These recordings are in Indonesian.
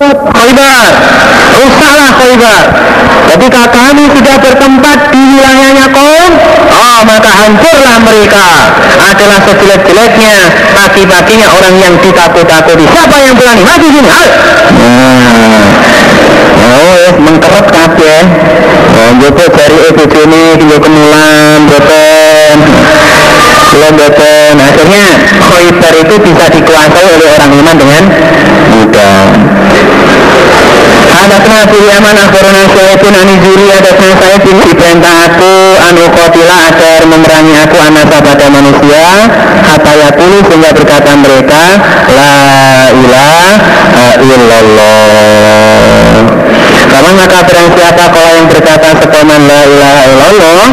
Khaybar. Rusaklah Khaybar. Ketika kami sudah bertempat di wilayahnya kaum. Oh maka hancurlah mereka. Adalah sejelek-jeleknya pagi-paginya orang yang ditakut-takuti. Siapa yang berani? Maju sini nah. oh ya mengkerut kabeh. Oh jopo dari ibu juni kilo kemulan boten belum boten akhirnya Khaybar itu bisa dikuasai oleh orang iman dengan mudah Hadasna fi Yaman akhbarana Syaitun ani Zuri hadasna saya bin diperintah aku anu kotila agar memerangi aku anasa pada manusia hatta yakulu sehingga berkata mereka la ilaha illallah. Kamu maka barang siapa kalau yang berkata sepaman la ilaha illallah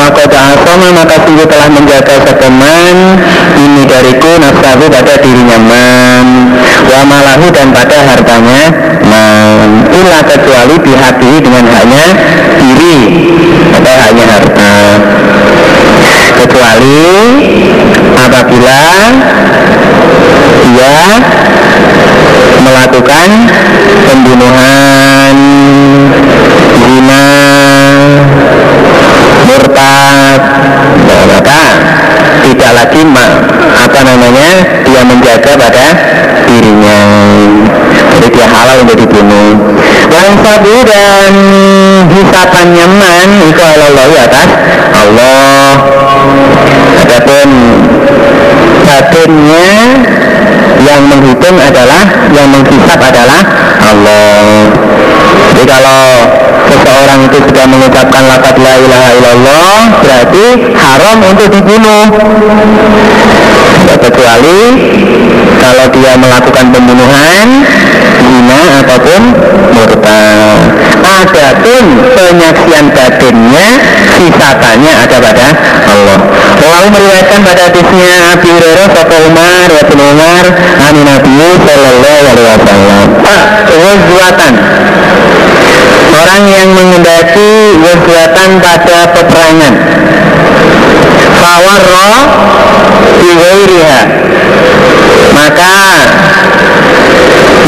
maka asoma maka sungguh telah menjaga sepaman ini dariku nafsahu pada dirinya man. Wa malahu dan pada hartanya man illa kecuali di hati dengan hanya diri atau hanya harta. Kecuali apabila dia melakukan pembunuhan zina murtad maka tidak lagi apa namanya dia menjaga pada dirinya jadi dia halal untuk dibunuh Wan sabu dan hisapan nyaman itu Allah ya atas Allah. Adapun batinnya yang menghitung adalah yang menghisap adalah Allah. Jadi kalau seseorang itu sudah mengucapkan lafaz la ilaha illallah berarti haram untuk dibunuh kecuali kalau dia melakukan pembunuhan zina ataupun murtad adapun penyaksian batinnya sisatannya ada pada Allah. Lalu meriwayatkan pada hadisnya Abi Hurairah Sapa Umar wa Umar Ani Nabi Sallallahu Alaihi Wasallam. Wazwatan Orang yang mengendaki wazwatan pada peperangan Biwairiha. Maka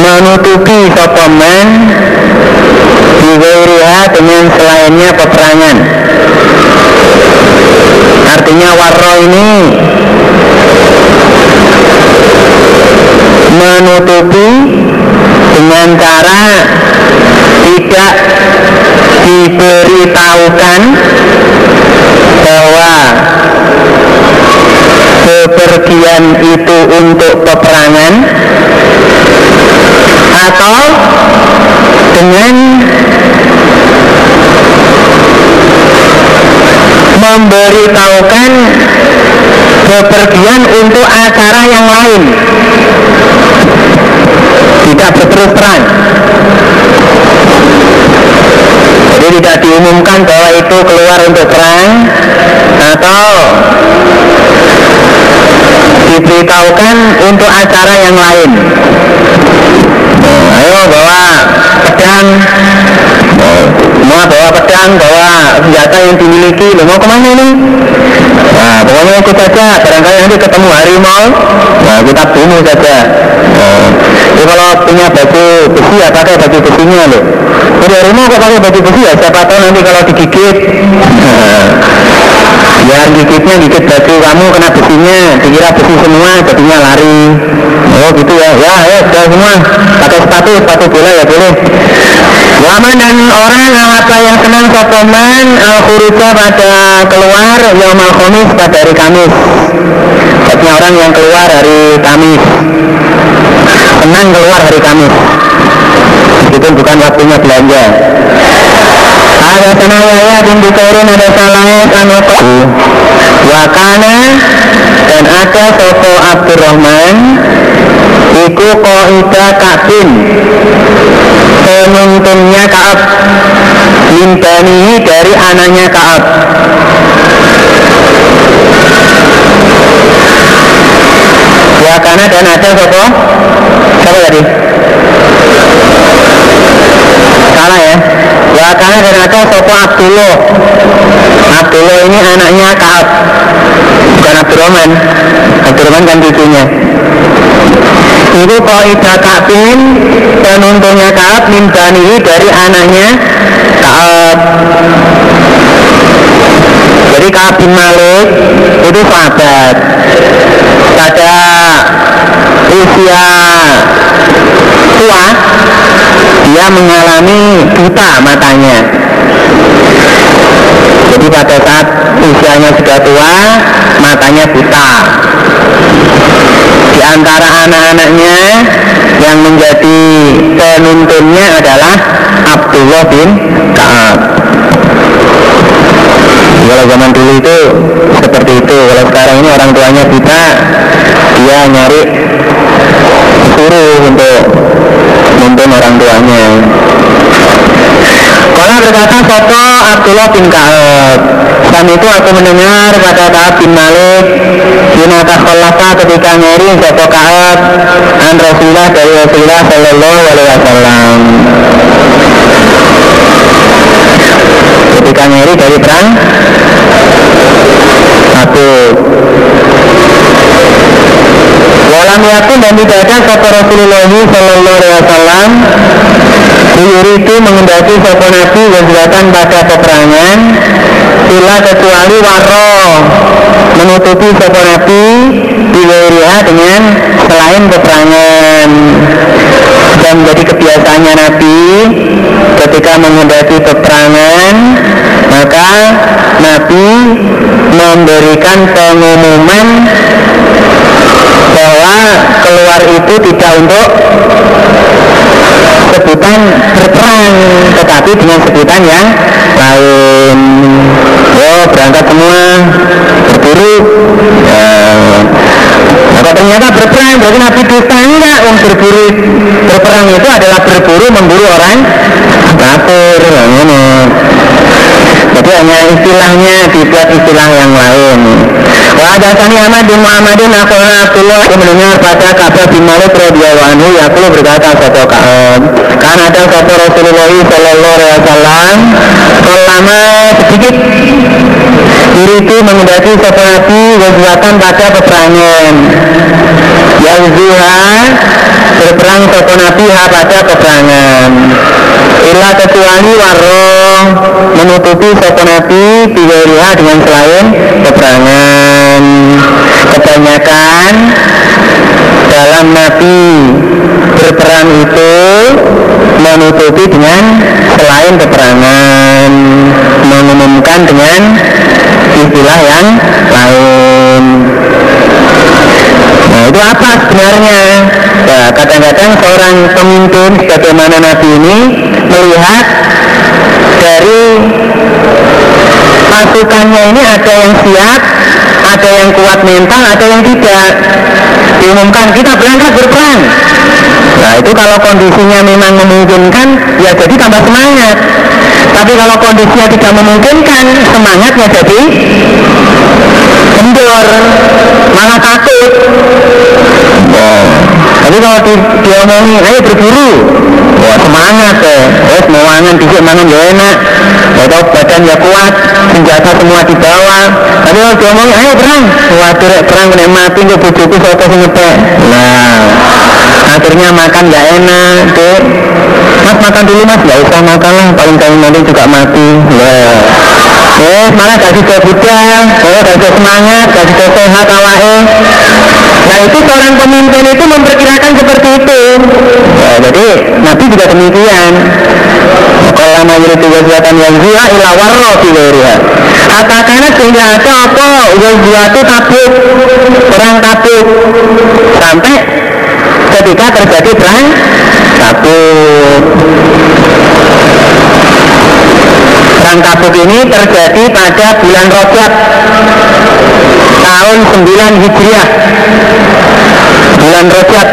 Menutupi sopaman Biwairiha dengan selainnya peperangan. Artinya warro ini menutupi dengan cara tidak diberitahukan bahwa bepergian itu untuk peperangan atau dengan memberitahukan bepergian untuk acara yang lain. Tidak berterus terang jadi tidak diumumkan bahwa itu keluar untuk perang atau diberitahukan untuk acara yang lain. Ayo bawa pedang. Semua bawa pedang bawa senjata yang dimiliki. Lo mau ke mana ini nah pokoknya ikut saja barangkali nanti ketemu harimau nah kita bunuh saja. Nah, jadi kalau punya baju besi ya pakai baju besinya loh jadi harimau kok pakai baju besi ya? Siapa tahu nanti kalau digigit. Nah, ya gigitnya gigit baju kamu kena besinya. Dikira besi semua jadinya lari oh gitu ya. Ya ya sudah semua. Pakai sepatu sepatu bola ya boleh. Waman dan orang apa yang senang sokoman al khuruja pada keluar Yaumal Khamis pada hari Kamis. Artinya orang yang keluar hari Kamis. Senang keluar hari Kamis. Itu bukan waktunya belanja. Ada sanaya bin Bukairin ada salahnya anu Wakana dan ada Sopo Abdurrahman Iku Qaida Ka'bin. Penuntunnya Ka'ab. Limbanihi dari anaknya Ka'ab. Wakana dan ada Sopo Siapa tadi? Salah ya. Wakana dan ada Sopo Abdullah? Abdullah ini anaknya Kaab. Bukan Abdurrahman. Abdurrahman kan cucunya Itu Qaida Ka'bin Penuntungnya Ka'ab min banihi dari anaknya Ka'ab. Jadi Ka'ab bin Malik itu sahabat. Pada usia tua dia mengalami buta matanya. Jadi pada saat usianya sudah tua matanya buta di antara anak-anaknya yang menjadi penuntunnya adalah Abdullah bin Ka'ab. Kalau zaman dulu itu seperti itu. Kalau sekarang ini orang tuanya buta dia nyari suruh untuk menuntun orang tuanya. Kalau berkata foto Abdullah bin Ka'ab Saat itu aku mendengar kata Ka'ab bin Malik Bina takhallafa ketika ngeri foto Ka'ab An Rasulullah dari Rasulullah Sallallahu Alaihi Wasallam. Ketika ngeri dari perang Satu Walam yakun dan tidak ada kata Rasulullah Sallallahu Alaihi Wasallam itu mengendaki sopo nabi wajibatan pada peperangan Bila kecuali waro Menutupi sopo nabi Diwiriha dengan selain peperangan Dan menjadi kebiasaannya nabi Ketika mengendaki peperangan Maka nabi memberikan pengumuman bahwa keluar itu tidak untuk sebutan berperang tetapi dengan sebutan yang lain. Oh berangkat semua berburu ya. Maka ternyata berperang berarti Nabi dusta enggak yang berburu berperang itu adalah berburu memburu orang kafir ini. Jadi hanya istilahnya dibuat istilah yang lain Wa adasani Ahmad bin Muhammadin Akhulna Abdullah Aku mendengar pada kabar bin Malik radhiyallahu anhu Yakulu berkata satu kaum. Kan ada kata Rasulullah Sallallahu Alaihi Wasallam Selama sedikit Diri itu mengendaki satu nabi Wajibatan pada peperangan. Yang zuha Berperang satu nabi pada peperangan. Illa kecuali warung menutupi sopo nabi biwiriha dengan selain peperangan kebanyakan dalam nabi berperang itu menutupi dengan selain peperangan mengumumkan dengan istilah yang lain Nah itu apa sebenarnya? Nah, kadang-kadang seorang pemimpin sebagaimana Nabi ini melihat dari pasukannya ini ada yang siap, ada yang kuat mental, ada yang tidak. Diumumkan kita berangkat berperang. Nah itu kalau kondisinya memang memungkinkan, ya jadi tambah semangat. Tapi kalau kondisinya tidak memungkinkan, semangatnya jadi kendor, malah takut. Wow. Tapi kalau di, diomongi, ayo berburu, semangat ya. Wes mau mangan dikit mangan ya enak. Atau badan ya kuat, senjata semua dibawa. Tapi kalau diomongi, ayo perang, wah perang kena mati ke bujuku kasih ngepek. Nah, akhirnya makan gak enak, tuh. Mas makan dulu mas, gak usah makan lah, paling kali nanti juga mati. Nah. Eh, malah kasih ke budaya, oh, kasih semangat, kasih sehat awake. Nah itu seorang pemimpin itu memperkirakan seperti itu. Ya, jadi Nabi juga demikian. Kalau jadi tiga kesehatan yang zia ila warro fiwiriha. Katakanlah sehingga ada apa yang itu tabuk, perang tabuk sampai ketika terjadi perang tabuk. Perang tabuk ini terjadi pada bulan Rojab tahun 9 Hijriah. Bulan Rojab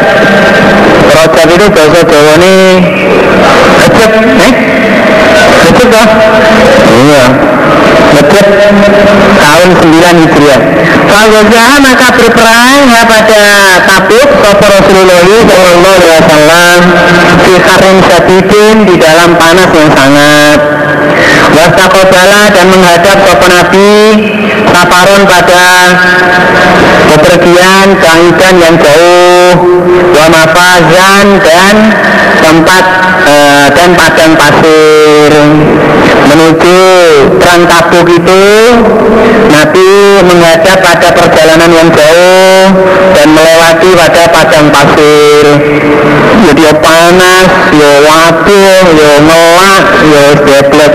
Rojab itu bahasa Jawa ini Rejab eh? Rejab kah? iya. Rejab tahun 9 Hijriah. Fawazah maka berperang ya pada tabuk Sopo Rasulullah Sallallahu Alaihi Wasallam Fi karim sadidin di dalam panas yang sangat Wastakobala dan menghadap sopo Nabi Saparon pada bepergian kaidan yang jauh Wa mafazan dan tempat uh, dan padang pasir Menuju perang tabuk itu Nabi menghadap pada perjalanan yang jauh Dan melewati pada padang pasir. Jadi ya panas, ya waduh, ya ngelak, ya sebelah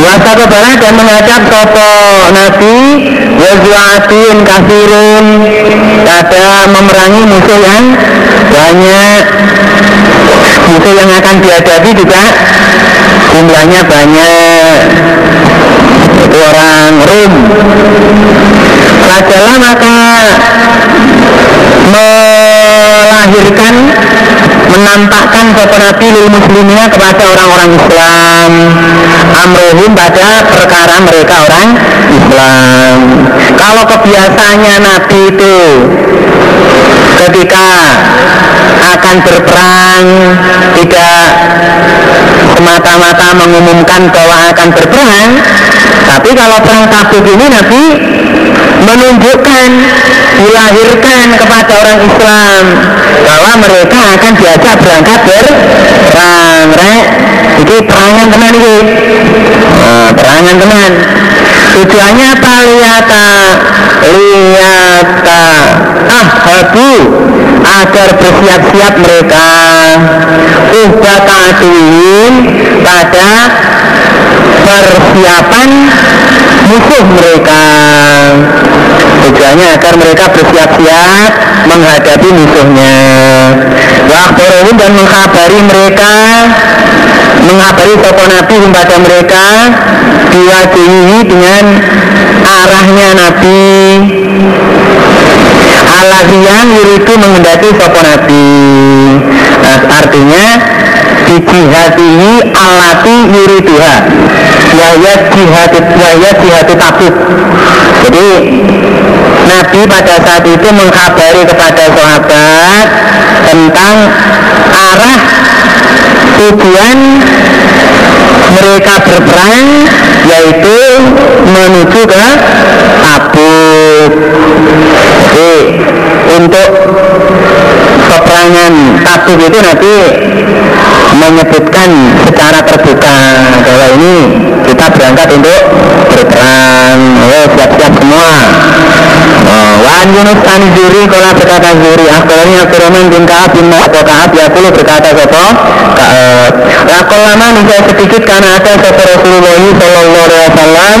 Wasa kebaran dan menghadap sopo Nabi Wazu'atin kafirun Pada memerangi musuh yang banyak Musuh yang akan dihadapi juga Jumlahnya banyak. Orang Rum. Rajalah maka melahirkan menampakkan sopo Nabi lil muslimnya kepada orang-orang Islam. Amrohum pada perkara mereka orang Islam. Kalau kebiasaannya Nabi itu ketika akan berperang tidak semata-mata mengumumkan bahwa akan berperang tapi kalau perang tabuk ini Nabi menunjukkan dilahirkan kepada orang Islam bahwa mereka akan diajak berangkat berperang rek. Ini perangan teman ini. Nah, perangan teman. Tujuannya apa? Liata ah habu agar bersiap-siap mereka. Uhbatatuin pada persiapan musuh mereka. Tujuannya agar mereka bersiap-siap menghadapi musuhnya. Wakbarohum dan mengkabari mereka. Mengabari sopo Nabi kepada mereka. Diwajihi dengan arahnya Nabi Alahiyan yuridu mengendaki sopo Nabi. Nah, artinya bijihatihi alati yuriduha. Waya jihad waya jihad tabuk. Jadi Nabi pada saat itu mengkabari kepada sahabat tentang arah tujuan mereka berperang yaitu menuju ke Tabuk. Jadi untuk peperangan Tabuk itu nanti menyebutkan secara terbuka bahwa ini kita berangkat untuk berperang. Oh, siap-siap semua. Oh, Wan Yunus an Zuri kalau berkata Zuri akhirnya Abdurrahman bin Kaab bin atau Kaab ya perlu berkata sopo Kaab. Lakon lama nih sedikit karena ada sopo Rasulullah Sallallahu Alaihi Wasallam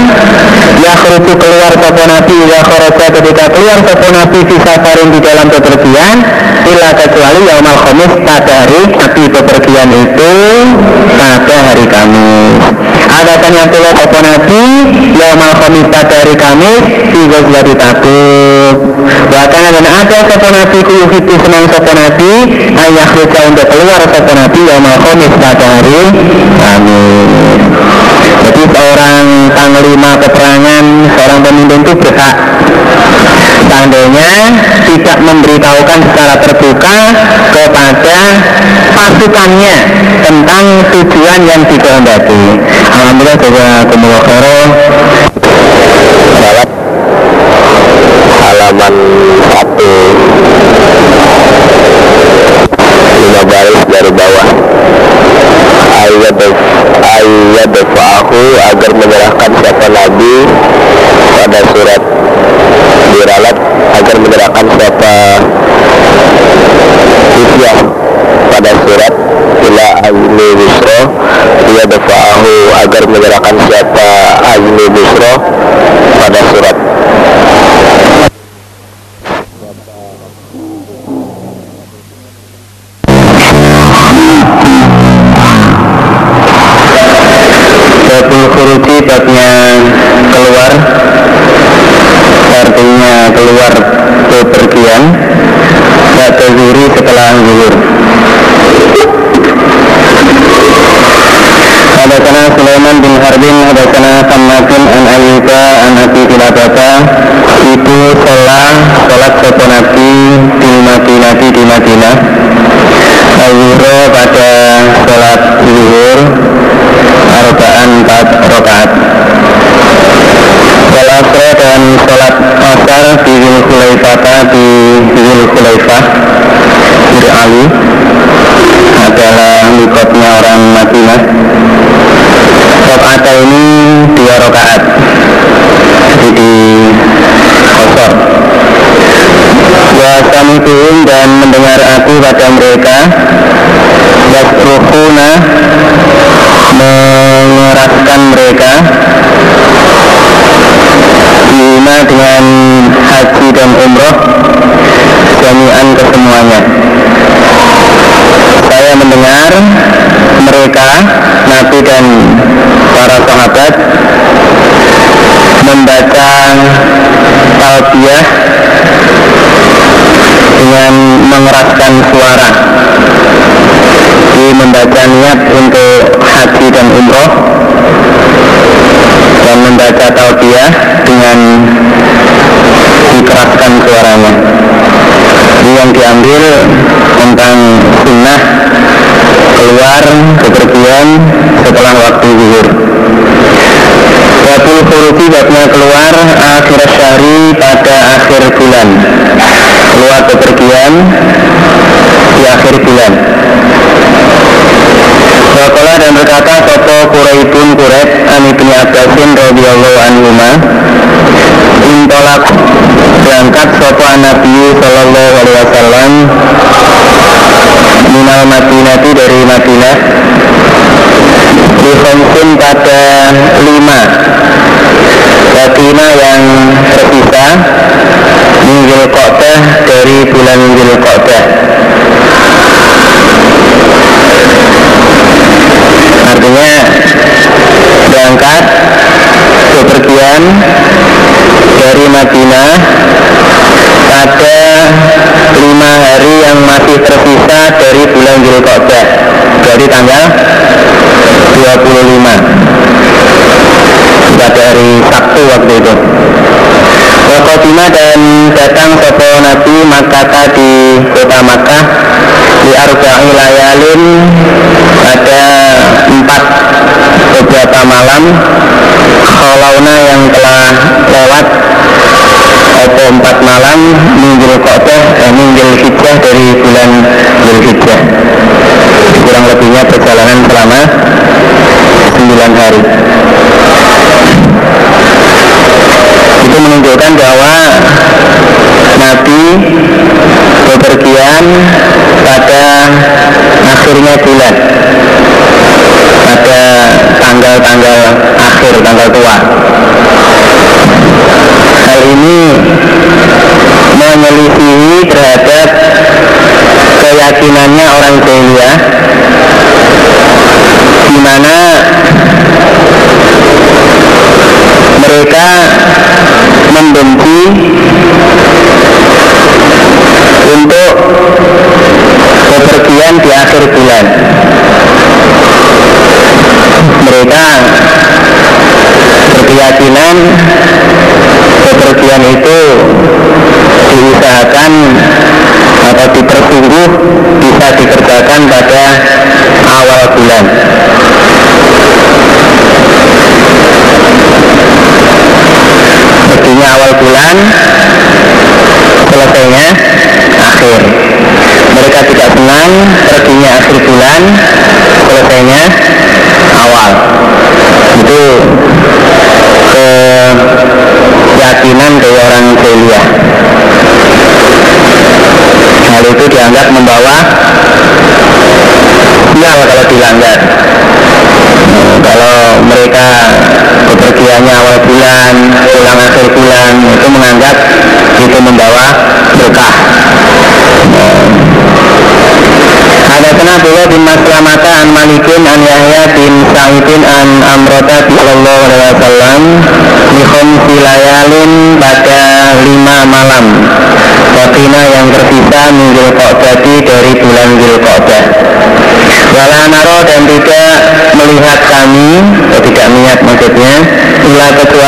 ya kerucu keluar sopo Nabi ya kharaja ketika keluar sopo Nabi di safarin di dalam bepergian tidak kecuali yaumal khamis pada hari Nabi bepergian itu pada hari Kamis. Ada kan yang keluar sopo Nabi yaumal khamis pada hari Kamis di Ghazwati Tabuk. Bahkan dan ada sopo Nabi kuyuhitu senang sopo Nabi ayah kerja untuk keluar sopo Nabi yaumal khamis pada hari Kamis. Jadi seorang panglima peperangan, seorang pemimpin itu berhak seandainya tidak memberitahukan secara terbuka kepada pasukannya tentang tujuan yang dikehendaki. Alhamdulillah juga kumulah halaman satu. Lima baris dari bawah. Ayat ayat agar menyerahkan siapa nabi pada surat diralat agar menyerahkan siapa Isya pada surat ila azmi bisro ia dafa'ahu agar menyerahkan siapa azmi bisro pada surat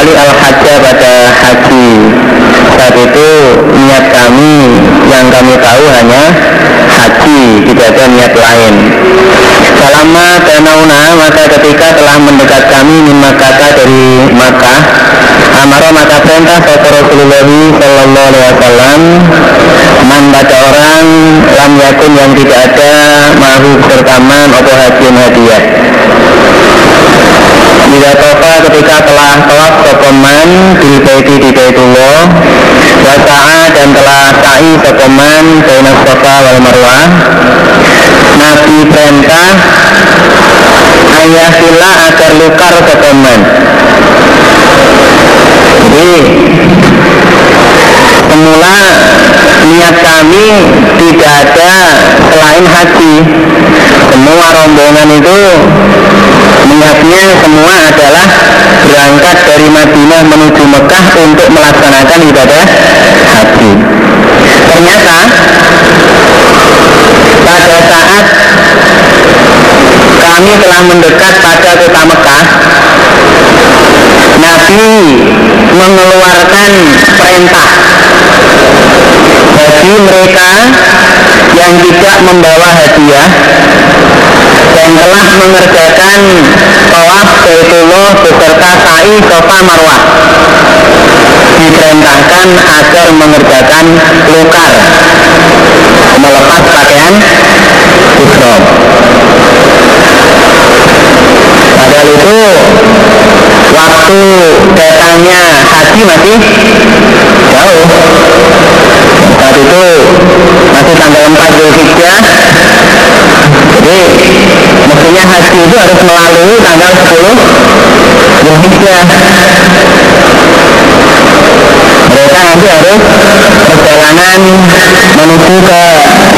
kecuali al-hajjah pada haji. Saat itu niat kami yang kami tahu hanya haji tidak ada niat lain. Selama tanauna maka ketika telah mendekat kami min dari Makkah Amaro maka perintah kepada Rasulullah Sallallahu Alaihi Wasallam Man orang lam yakun yang tidak ada mahu pertama atau haji hadiah. Bila tofa ketika telah tawaf sokoman Bil baiti di baitullah Wasa'a dan telah sa'i sokoman Bainah sofa wal marwah. Nabi perintah Ayah sila agar lukar sokoman. Jadi Semula niat kami tidak ada selain haji. Semua rombongan itu niatnya semua adalah berangkat dari Madinah menuju Mekah untuk melaksanakan ibadah haji. Ternyata pada saat kami telah mendekat pada kota Mekah, Nabi mengeluarkan perintah bagi mereka yang tidak membawa hadiah dan telah mengerjakan tawaf Baitullah beserta sa'i sofa marwah. Diperintahkan agar mengerjakan lukar. Melepas pakaian ihram padahal itu waktu datangnya haji masih jauh. Saat itu masih tanggal 4 Zulhijjah jadi mestinya haji itu harus melalui tanggal 10 Zulhijjah. Mereka nanti harus perjalanan menuju ke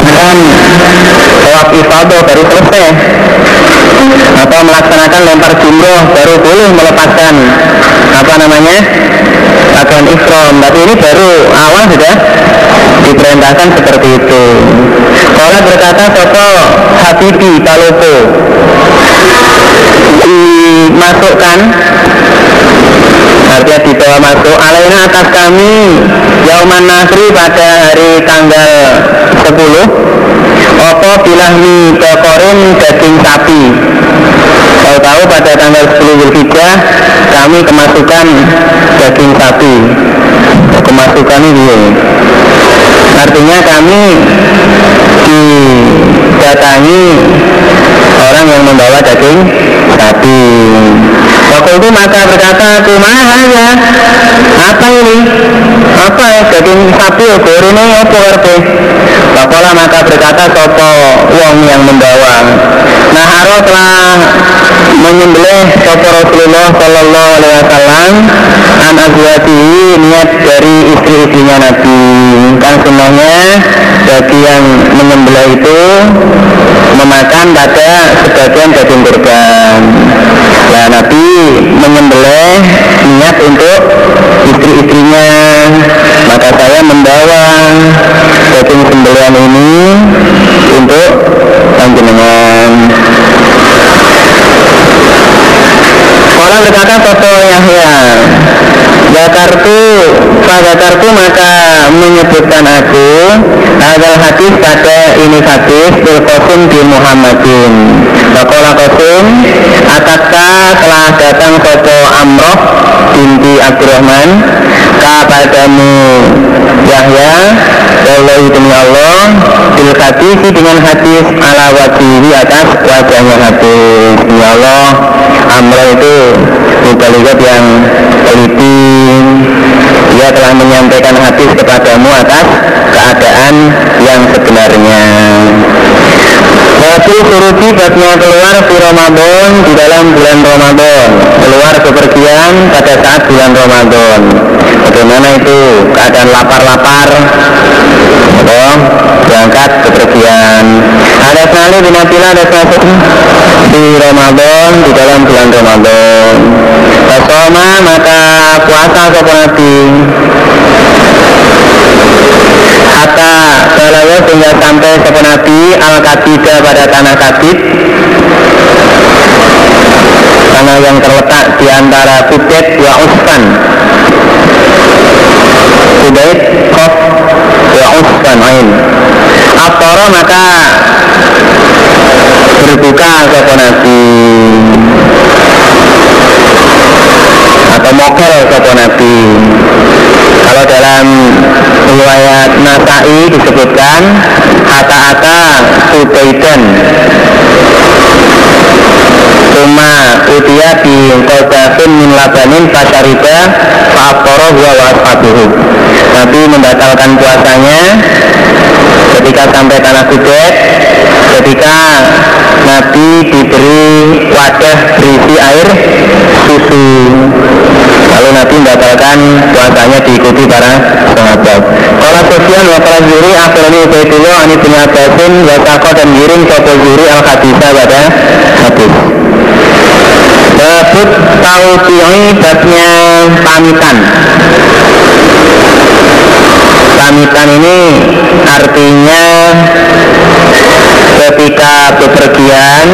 dan tawaf ifadah baru selesai. Atau melaksanakan lempar jumroh baru boleh melepaskan apa namanya pakaian ikhram. Tapi ini baru awal sudah diperintahkan seperti itu. Kalau berkata Sopo Habibi Palopo dimasukkan. Artinya dibawa masuk. Alaina atas kami Yauman Nasri pada hari tanggal 10 Opo bilahmi bakorin daging sapi. Tahu tahu pada tanggal 10 Zulhijjah kami kemasukan daging sapi. Kemasukan ini. Artinya kami didatangi orang yang membawa daging sapi itu maka berkata aku ya Apa ini? Apa ya daging sapi ya ini apa arti? Wakola maka berkata sopo wong yang membawa Nah Haro telah menyembelih sopo Rasulullah Sallallahu Alaihi Wasallam. An azwati niat dari istri-istrinya Nabi. Kan semuanya bagi yang menyembelih itu memakan pada sebagian daging kurban. Nah Nabi menyembelih niat untuk istri-istrinya. Maka saya membawa daging sembelihan ini untuk panjenengan Orang berkata foto Yahya. Zakartu Zakartu maka menyebutkan aku adalah hadis pada ini hadis Bil di Muhammadin. Bakola Qasim Atatka telah datang foto Amroh binti Abdurrahman? Kepadamu Yahya Ya Allah demi Allah Bil dengan hadis ala wajihi atas wajahnya hadis. Ya Allah Amroh itu mubaligat yang teliti. Dia telah menyampaikan hadis kepadamu atas keadaan yang sebenarnya. Waktu suruti batnya keluar di Ramadan di dalam bulan Ramadan. Keluar kepergian pada saat bulan Ramadan. Bagaimana itu? Keadaan lapar-lapar. Berangkat kepergian Ada sekali binatila ada sekali di Ramadan di dalam bulan Ramadan. Pasoma maka puasa sopan Nabi? Hatta Salawa sehingga sampai sopan Nabi Al-Katida pada tanah Katid Tanah yang terletak di antara Kudet wa Usfan Kudet Kof wa Usfan Ain. Atoro maka berbuka sopan Nabi? Atau mokel sopo nabi? Kalau dalam riwayat Nasai disebutkan kata-kata Subaidan Tuma utia di kodafin min labanin pasariba Fa'afkoro huwa wa'asfabuhu Nabi membatalkan puasanya. Ketika sampai tanah Kudet ketika Nabi diberi wadah berisi air susu. Lalu Nabi membatalkan puasanya diikuti para sahabat. Kalau Sofyan wa kalau Zuri akhirnya Ubaidullah Ani bin Abbasin Wasako dan giring Sopo guru al hadisa pada hadis. Babut tauti'i babnya pamitan. Pamitan ini artinya ketika bepergian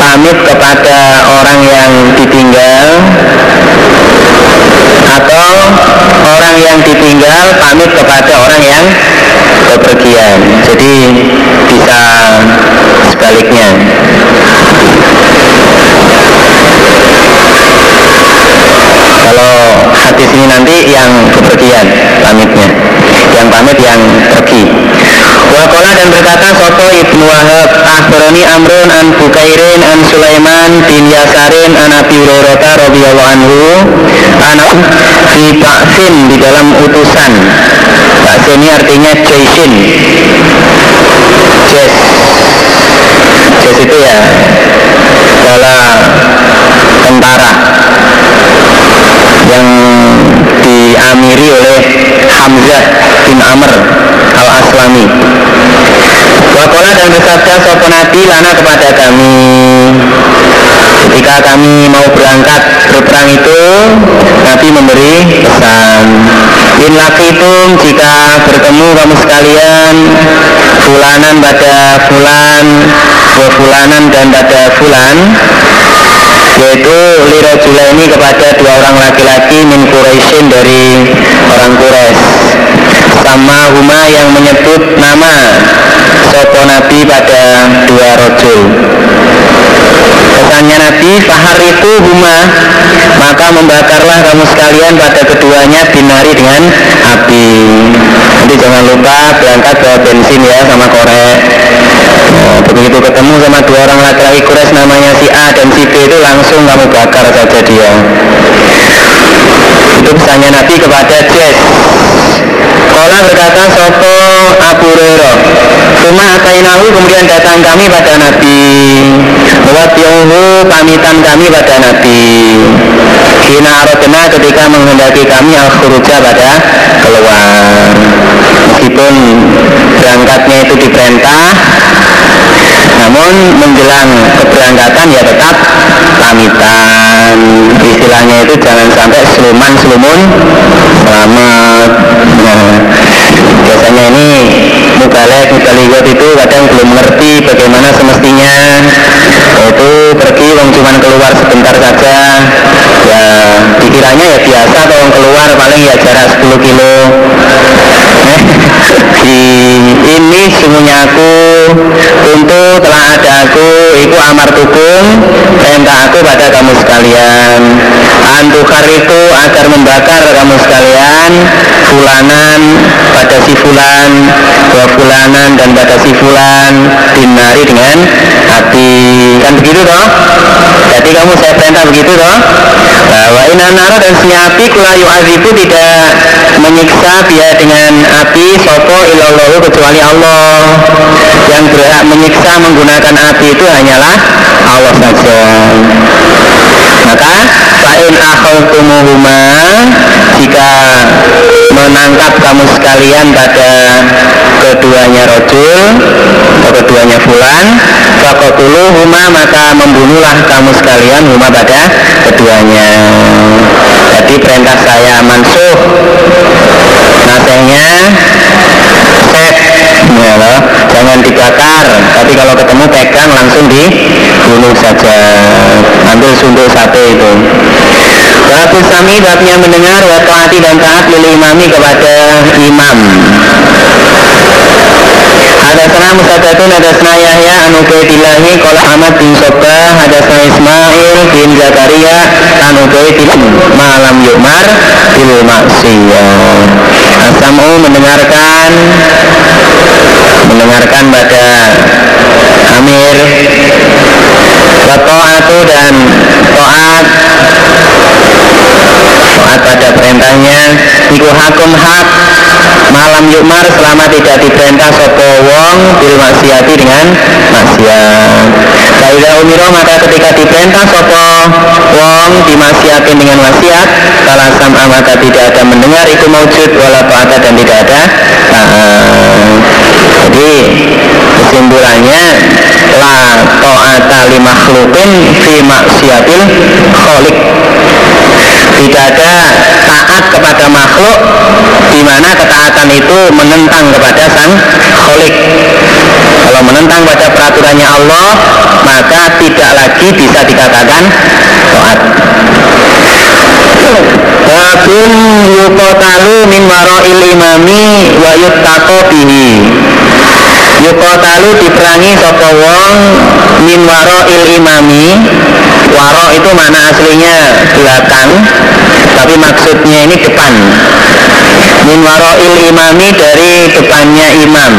pamit kepada orang yang ditinggal atau orang yang ditinggal pamit kepada orang yang bepergian. Jadi bisa sebaliknya. Kalau hadis ini nanti yang bepergian pamitnya yang pamit yang pergi. Wakola dan berkata Soto Ibnu Wahab Akhbarani Amrun an Bukairin an Sulaiman bin Yasarin an Abi Hurairah radhiyallahu anhu anak fi Ba'sin di dalam utusan. Ba'sin ini artinya Jaisin. Jes Jes itu ya Bala tentara yang diamiri oleh Hamzah bin Amr al-Aslami. Wakola dan bersabda sopo Nabi lana kepada kami? Ketika kami mau berangkat berperang itu Nabi memberi pesan In lakitum jika bertemu kamu sekalian Fulanan pada fulan Fulanan dan pada fulan yaitu lirojula ini kepada dua orang laki-laki min Quraisyin dari orang Quraisy. Sama huma yang menyebut nama sopo nabi pada dua rojul. Pesannya nabi fahar itu huma maka membakarlah kamu sekalian pada keduanya binari dengan api. Nanti jangan lupa berangkat bawa bensin ya sama korek. Nah, begitu ketemu sama dua orang laki-laki Quraisy namanya si A dan si B itu langsung kamu bakar saja dia. Itu pesannya Nabi kepada Jess. Kola berkata Sopo Hurairah. Cuma atainahu kemudian datang kami pada Nabi. Watiuhu pamitan kami pada Nabi. Hina arodena ketika menghendaki kami al pada keluar. Meskipun berangkatnya itu diperintah namun menjelang keberangkatan ya tetap pamitan. Istilahnya itu jangan sampai seluman selumun selamat nah, biasanya ini mubalek mubaligot itu kadang belum mengerti bagaimana semestinya itu pergi wong cuman keluar sebentar saja ya pikirannya ya biasa kalau keluar paling ya jarak 10 kilo di ini semuanya aku untuk telah ada aku iku amar tukung perintah aku pada kamu sekalian antukar itu agar membakar kamu sekalian fulanan pada si fulan dua fulanan dan pada si fulan dinari dengan api kan begitu toh jadi kamu saya perintah begitu toh. Bahwa inanara dan si api kulayu azibu tidak menyiksa dia dengan api sopo ilallahu kecuali Allah. Yang berhak menyiksa menggunakan api itu hanyalah Allah saja. Maka fa'in akhawtumuhuma jika menangkap kamu sekalian pada keduanya rojul atau keduanya fulan fakotulu huma maka membunuhlah kamu sekalian. Huma pada keduanya. Jadi perintah saya mansuh. Nasehnya set ya jangan dibakar. Tapi kalau ketemu pegang langsung dibunuh saja. Ambil sundul sate itu. Bagus sami babnya mendengar wa taati dan taat lil imami kepada imam Hadasana Musadatun Hadasana Yahya Anu Baitillahi Kola Ahmad bin Sobah Hadasana Ismail bin Zakaria Anu Baitillahi Malam Yumar Bil Maksiyah. Asamu mendengarkan Mendengarkan pada Amir. Wato'atu dan To'at To'at pada perintahnya. Iku hakum hak malam yukmar selama tidak diperintah sopo wong bil maksiati dengan maksiat. Faidah umiro maka ketika diperintah sopo wong dimasiatin dengan wasiat Kalau sama maka tidak ada mendengar itu maujud walaupun ada dan tidak ada? Uh, Jadi kesimpulannya La to'ata li makhlukin fi maksiatil kholik tidak ada taat kepada makhluk di mana ketaatan itu menentang kepada sang kholik kalau menentang pada peraturannya Allah maka tidak lagi bisa dikatakan taat. Babun yukotalu min waro'il imami wa yuttaqo bihi. Yukotalu diperangi sopo min waro'il imami Waro itu mana aslinya? Belakang. Tapi maksudnya ini depan. Min waro'il imami dari depannya imam.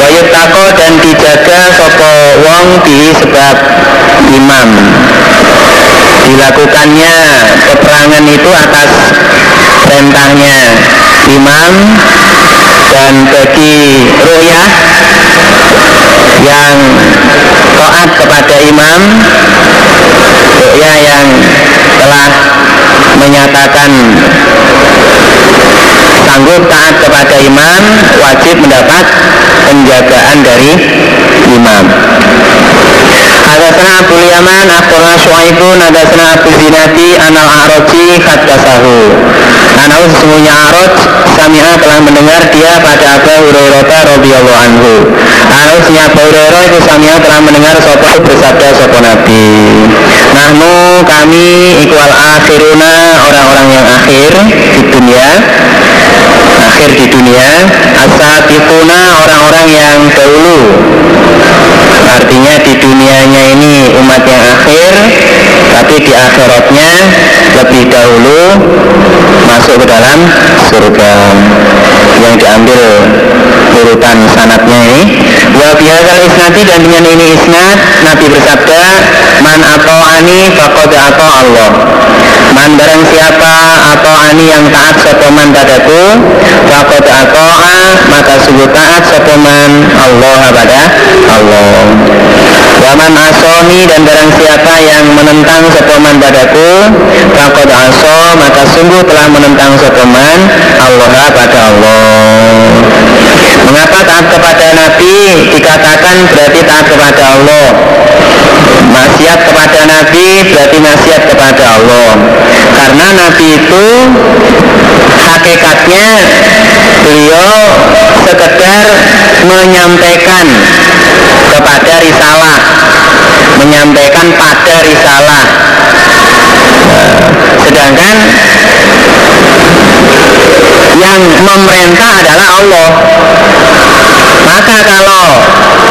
Wayutako dan dijaga sopo wong di sebab imam. Dilakukannya peperangan itu atas perintahnya imam dan bagi royah yang taat kepada imam royah yang telah menyatakan sanggup taat kepada imam wajib mendapat penjagaan dari imam. Hadasana Abu Yaman, Akhbarana Syuaibun, Hadasana Abu Zinati, Anal A'roji, Khaddasahu Anau sesungguhnya Aroj, Sami'a telah mendengar dia pada Abu Hurairah radhiyallahu anhu. Anau sesungguhnya Abu Hurairah itu Sami'a telah mendengar sopo bersabda sopo Nabi. Nahnu kami ikwal akhiruna orang-orang yang akhir di dunia akhir di dunia asabikuna orang-orang yang dahulu. Artinya di dunianya ini umat yang akhir tapi di akhiratnya lebih dahulu masuk ke dalam surga. Yang diambil urutan sanatnya ini. Wa bihadzal isnadi dan dengan ini isnad Nabi bersabda man atau ani faqad atau Allah. Man barang siapa atau ani yang taat sopoman padaku atau maka sungguh taat sopoman Allah pada Allah Waman asoni dan barang siapa yang menentang sopoman padaku Fakod aso maka sungguh telah menentang sopoman Allah pada Allah. Mengapa taat kepada Nabi? Dikatakan berarti taat kepada Allah. Maksiat kepada Nabi berarti maksiat kepada Allah. Karena Nabi itu hakikatnya beliau sekedar menyampaikan kepada risalah. Menyampaikan pada risalah. Sedangkan yang memerintah adalah Allah. Maka kalau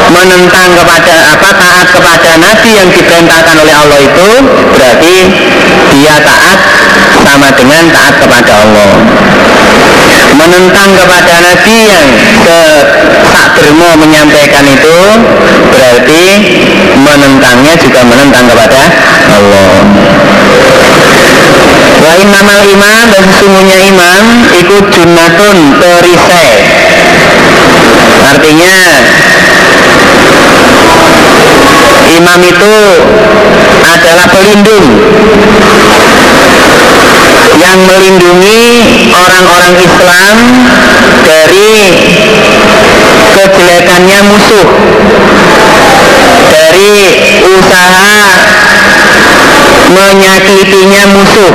menentang kepada apa taat kepada nabi yang diperintahkan oleh Allah itu berarti dia taat sama dengan taat kepada Allah. Menentang kepada nabi yang ke dermo menyampaikan itu berarti menentangnya juga menentang kepada Allah. Wa innamal iman dan iman ikut junatun perisai Artinya imam itu adalah pelindung yang melindungi orang-orang Islam dari kejelekannya musuh dari usaha menyakitinya musuh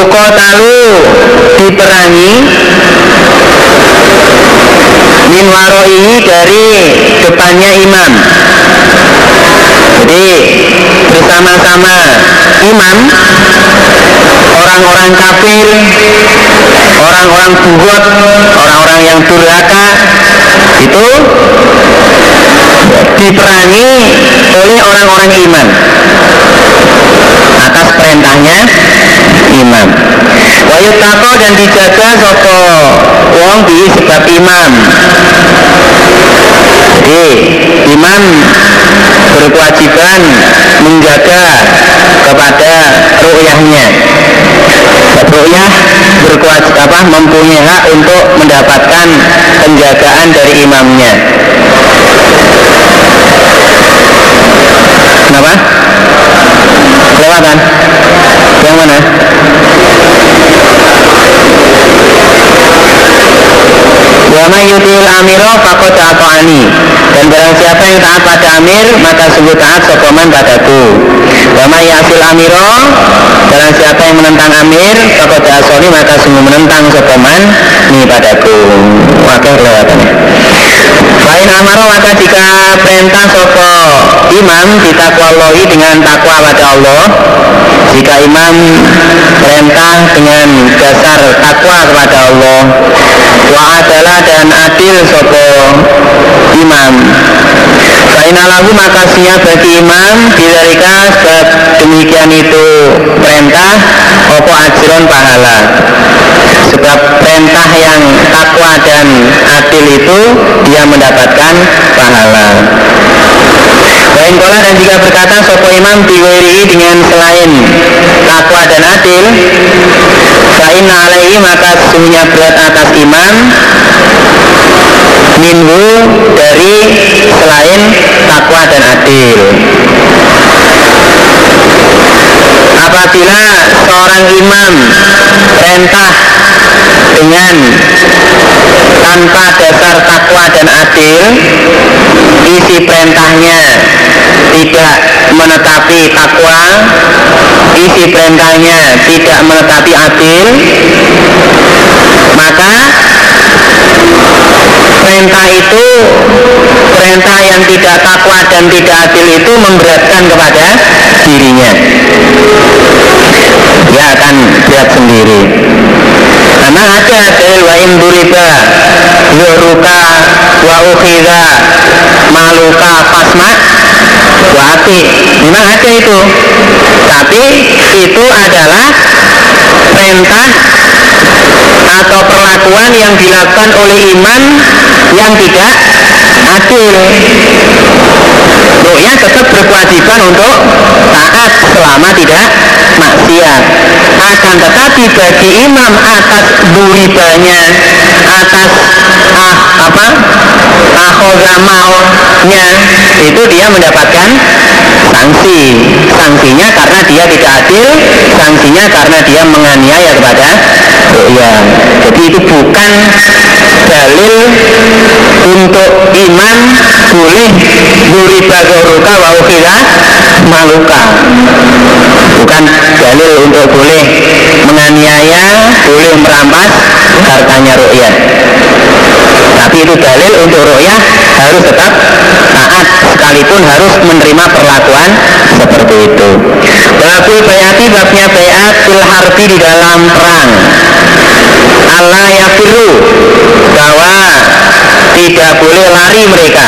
Yukotalu diperangi. Min ini dari depannya imam. Jadi bersama-sama imam orang-orang kafir orang-orang buhut orang-orang yang durhaka itu diperangi oleh orang-orang iman atas perintahnya imam wayutako dan dijaga sopo wong di sebab imam jadi imam berkewajiban menjaga kepada ru'yahnya. Ru'yah berkewajiban apa mempunyai hak untuk mendapatkan penjagaan dari imamnya. Kenapa? Kelewatan yang mana Wa yutil amiro fakot ani Dan barang siapa yang taat pada amir Maka sungguh taat sokoman padaku. Wa yasil amiro Barang siapa yang menentang amir Fakot asoni maka sungguh menentang sokoman Ini padaku. Wakil lewatannya Lain amaro maka jika perintah soko imam ditakwallahi dengan takwa pada Allah jika imam perintah dengan dasar takwa kepada Allah wa adalah dan adil sopo imam. Faina lagu maka siap bagi imam Bidarika sebab demikian itu perintah Opo ajron pahala. Sebab perintah yang takwa dan adil itu Dia mendapatkan pahala. Lain kola dan jika berkata Sopo imam diwiri dengan selain takwa dan adil Fa'inna alaihi maka sesungguhnya berat atas imam Minhu dari selain takwa dan adil. Apabila seorang imam perintah dengan tanpa dasar takwa dan adil isi perintahnya tidak menetapi takwa isi perintahnya tidak menetapi adil maka perintah itu perintah yang tidak takwa dan tidak adil itu memberatkan kepada dirinya. Dia akan berat sendiri. Karena ada dalil wa in duriba yuruka wa ukhidha maluka fasma wa ati memang ada itu. Tapi itu adalah perintah atau perlakuan yang dilakukan oleh iman yang tidak adil Ru'ya tetap berkewajiban untuk taat selama tidak maksiat. Akan tetapi bagi imam atas duribanya atas ah, apa ahogamalnya itu dia mendapatkan sanksi. Sanksinya karena dia tidak adil sanksinya karena dia menganiaya kepada ya jadi itu bukan dalil untuk iman boleh duriba goruka wa maluka. Bukan dalil untuk boleh menganiaya boleh merampas hartanya ru'yah tapi itu dalil untuk ru'yah harus tetap taat sekalipun harus menerima perlakuan seperti itu. Babul bayati babnya bayat fil di dalam perang. Allah yafiru bahwa tidak boleh lari mereka.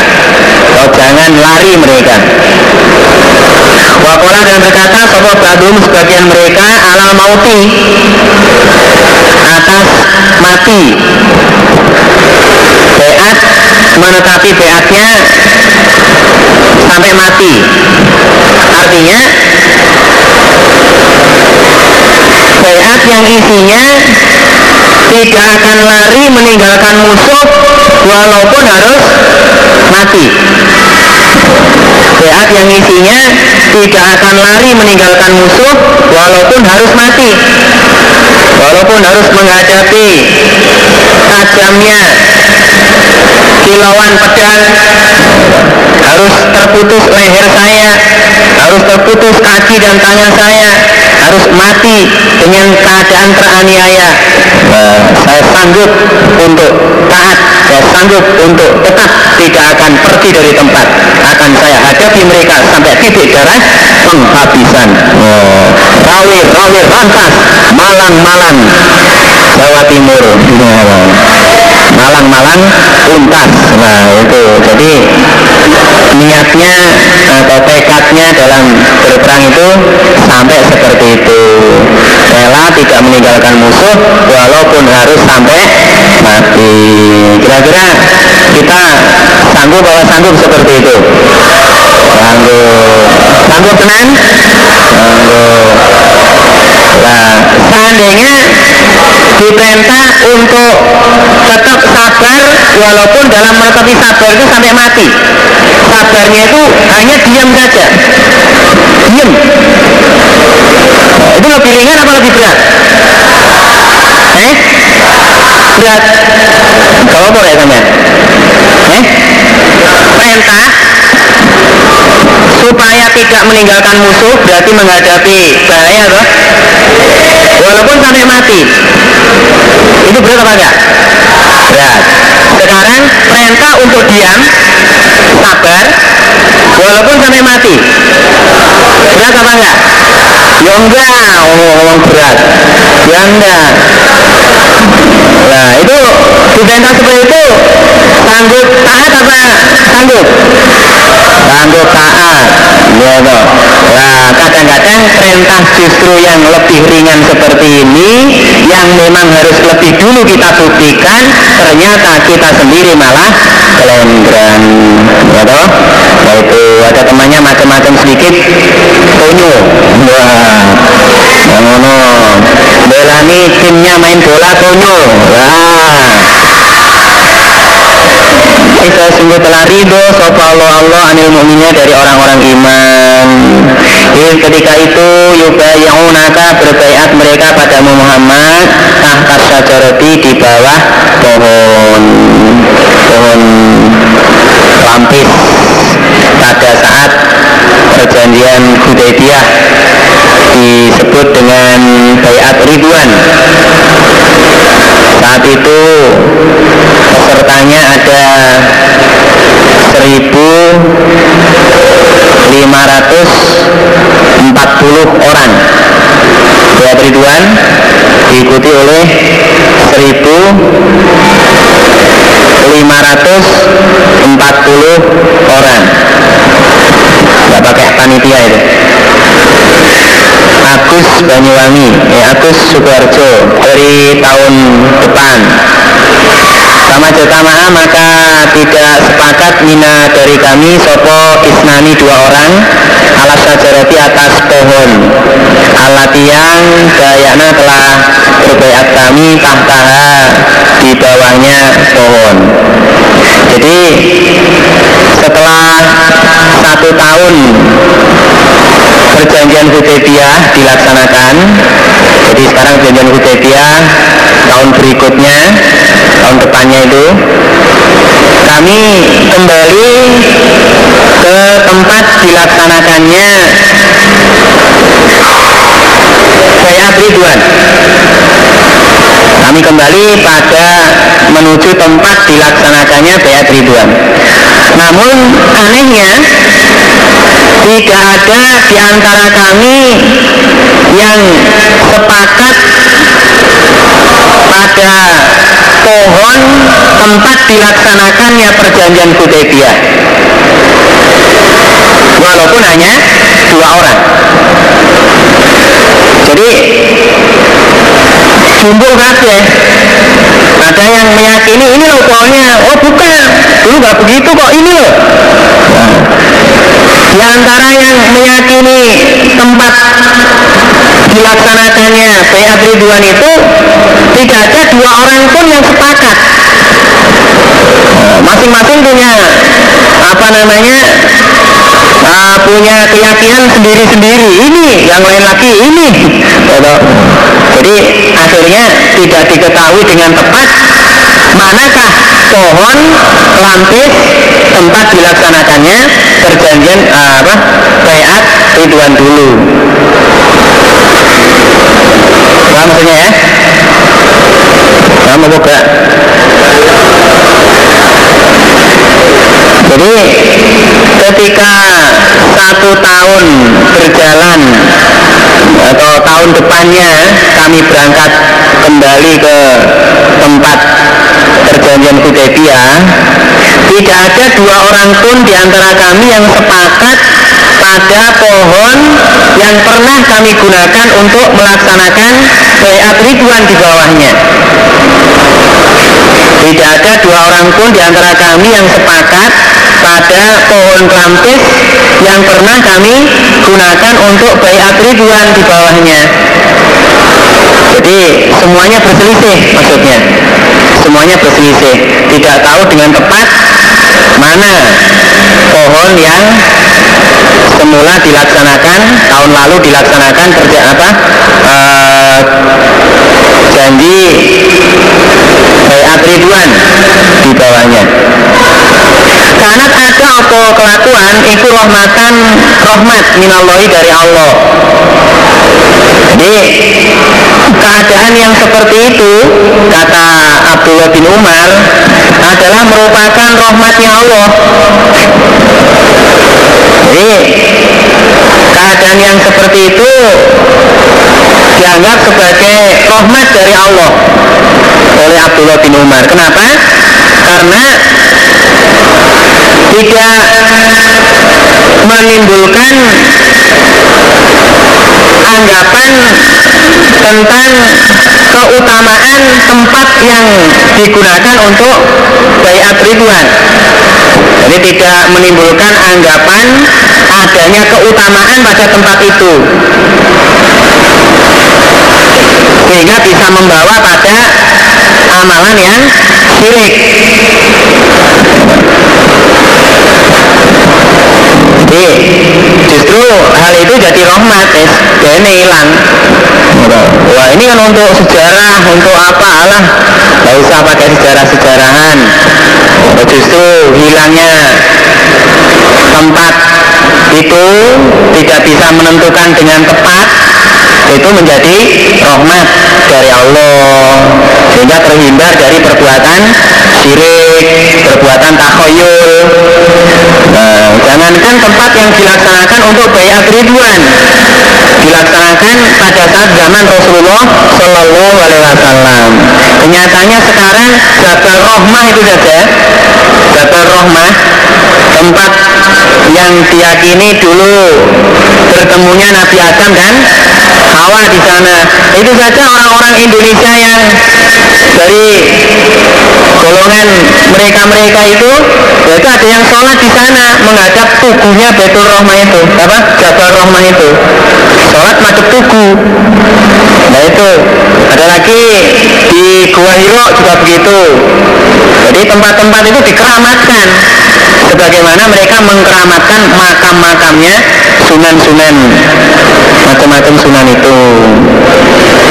Atau jangan lari mereka. Wakola dan berkata Sopo badum sebagian mereka alal mauti Atas mati. Beat menetapi beatnya Sampai mati. Artinya Beat yang isinya tidak akan lari meninggalkan musuh walaupun harus mati. Beat yang isinya tidak akan lari meninggalkan musuh walaupun harus mati. Walaupun harus menghadapi tajamnya kilauan pedang harus terputus leher saya harus terputus kaki dan tangan saya harus mati dengan keadaan teraniaya. Uh, saya sanggup untuk taat saya sanggup untuk tetap tidak akan pergi dari tempat. Akan saya hadapi mereka sampai titik darah penghabisan. Oh. rawi rawi rantas malang malang Jawa Timur. Malang-malang untas nah itu. Jadi niatnya atau tekadnya dalam berperang itu sampai seperti itu rela tidak meninggalkan musuh walaupun harus sampai mati. Kira-kira kita sanggup bahwa sanggup seperti itu? Sanggup. Sanggup tenan? Sanggup. Nah seandainya diperintah untuk tetap sabar walaupun dalam menepi sabar itu sampai mati. Sabarnya itu hanya diam saja. Diam. Itu lebih ringan apa lebih berat? Eh? Berat. Kalau boleh ya eh? Perintah supaya tidak meninggalkan musuh berarti menghadapi bahaya toh walaupun sampai mati. Itu berat apa enggak? Berat. Sekarang perintah untuk diam sabar walaupun sampai mati. Berat apa enggak? Ya enggak ngomong-ngomong berat. Ya enggak. Nah itu diperintah seperti itu. Sanggup taat apa sanggup sanggup taat. Ya toh. Nah kadang-kadang perintah justru yang lebih ringan seperti ini yang memang harus lebih dulu kita buktikan ternyata kita sendiri malah kelendrang ya toh. Nah itu ada temannya macam-macam sedikit. Tonyo. Wah. Ngono. Belani timnya main bola tonyo. Wah kita sungguh telah ridho sopa Allah Allah anil mu'minnya dari orang-orang iman. Jadi ketika itu yubayyunaka berbaiat mereka pada Muhammad tahta syajarati di bawah pohon pohon lampis. Pada saat perjanjian Hudaybiyah disebut dengan bayat Ridwan saat itu pesertanya ada 1540 orang. Bayat Ridwan diikuti oleh 1540 orang. Nggak pakai panitia itu Banyuwangi eh, Agus Sukoharjo dari tahun depan. Sama jamaah maka tidak sepakat mina dari kami sopo isnani dua orang alas sajarati atas pohon. Alat yang gayana telah berbaikat kami tahtaha di bawahnya pohon. Jadi setelah satu tahun perjanjian Hudaybiyah dilaksanakan. Jadi sekarang perjanjian Hudaybiyah tahun berikutnya tahun depannya itu kami kembali ke tempat dilaksanakannya. Bayat Ridwan kami kembali pada menuju tempat dilaksanakannya Bayat Ridwan namun anehnya tidak ada di antara kami yang sepakat pada pohon tempat dilaksanakannya perjanjian Hudaybiyah walaupun hanya dua orang. Jadi jumbo kabeh. Ada yang meyakini ini loh pohonnya. Oh bukan. Dulu nggak begitu kok. Ini loh di antara yang meyakini tempat dilaksanakannya Bayat Ridwan itu tidak ada dua orang pun yang sepakat. Masing-masing punya apa namanya uh, punya keyakinan sendiri-sendiri. Ini yang lain lagi ini. Jadi akhirnya tidak diketahui dengan tepat manakah pohon lampis tempat dilaksanakannya? Perjanjian uh, apa? Bayat Ridwan dulu. Paham maksudnya ya paham apa enggak jadi ketika satu tahun berjalan atau tahun depannya kami berangkat kembali ke tempat perjanjian Hudaybiyah tidak ada dua orang pun di antara kami yang sepakat pada pohon yang pernah kami gunakan untuk melaksanakan bayat ridwan di bawahnya. Tidak ada dua orang pun di antara kami yang sepakat pada pohon klampis yang pernah kami gunakan untuk bayat ridwan di bawahnya. Jadi semuanya berselisih maksudnya semuanya berselisih. Tidak tahu dengan tepat mana pohon yang semula dilaksanakan tahun lalu dilaksanakan kerja apa uh, janji bayat ribuan di bawahnya. Karena ada apa kelakuan itu rahmatan rahmat minallahi dari Allah jadi keadaan yang seperti itu kata Abdullah bin Umar adalah merupakan rahmatnya Allah jadi keadaan yang seperti itu dianggap sebagai rahmat dari Allah oleh Abdullah bin Umar kenapa? karena tidak menimbulkan anggapan tentang keutamaan tempat yang digunakan untuk bayat ribuan. Jadi tidak menimbulkan anggapan adanya keutamaan pada tempat itu. Sehingga bisa membawa pada amalan yang syirik. Jadi justru hal itu jadi rahmat es ini hilang wah ini kan untuk sejarah untuk apa lah nggak usah pakai sejarah-sejarahan. Justru hilangnya tempat itu tidak bisa menentukan dengan tepat itu menjadi rahmat dari Allah. Sehingga terhindar dari perbuatan syirik, perbuatan takhoyul nah, jangankan tempat yang dilaksanakan untuk bayat ribuan dilaksanakan pada saat zaman Rasulullah Shallallahu Alaihi Wasallam. Kenyataannya sekarang Jabal Rohmah itu saja. Jabal Rohmah tempat yang diyakini dulu bertemunya Nabi Adam dan Hawa di sana. Itu saja orang-orang Indonesia yang dari golongan mereka-mereka itu yaitu ada yang sholat di sana menghadap tubuhnya Betul Rohmah itu. Apa? Jabal Rohmah itu. Sholat madep tugu nah itu. Ada lagi di Gua Hiro juga begitu. Jadi tempat-tempat itu dikeramatkan. Sebagaimana mereka mengkeramatkan makam-makamnya sunan-sunan macam-macam sunan itu.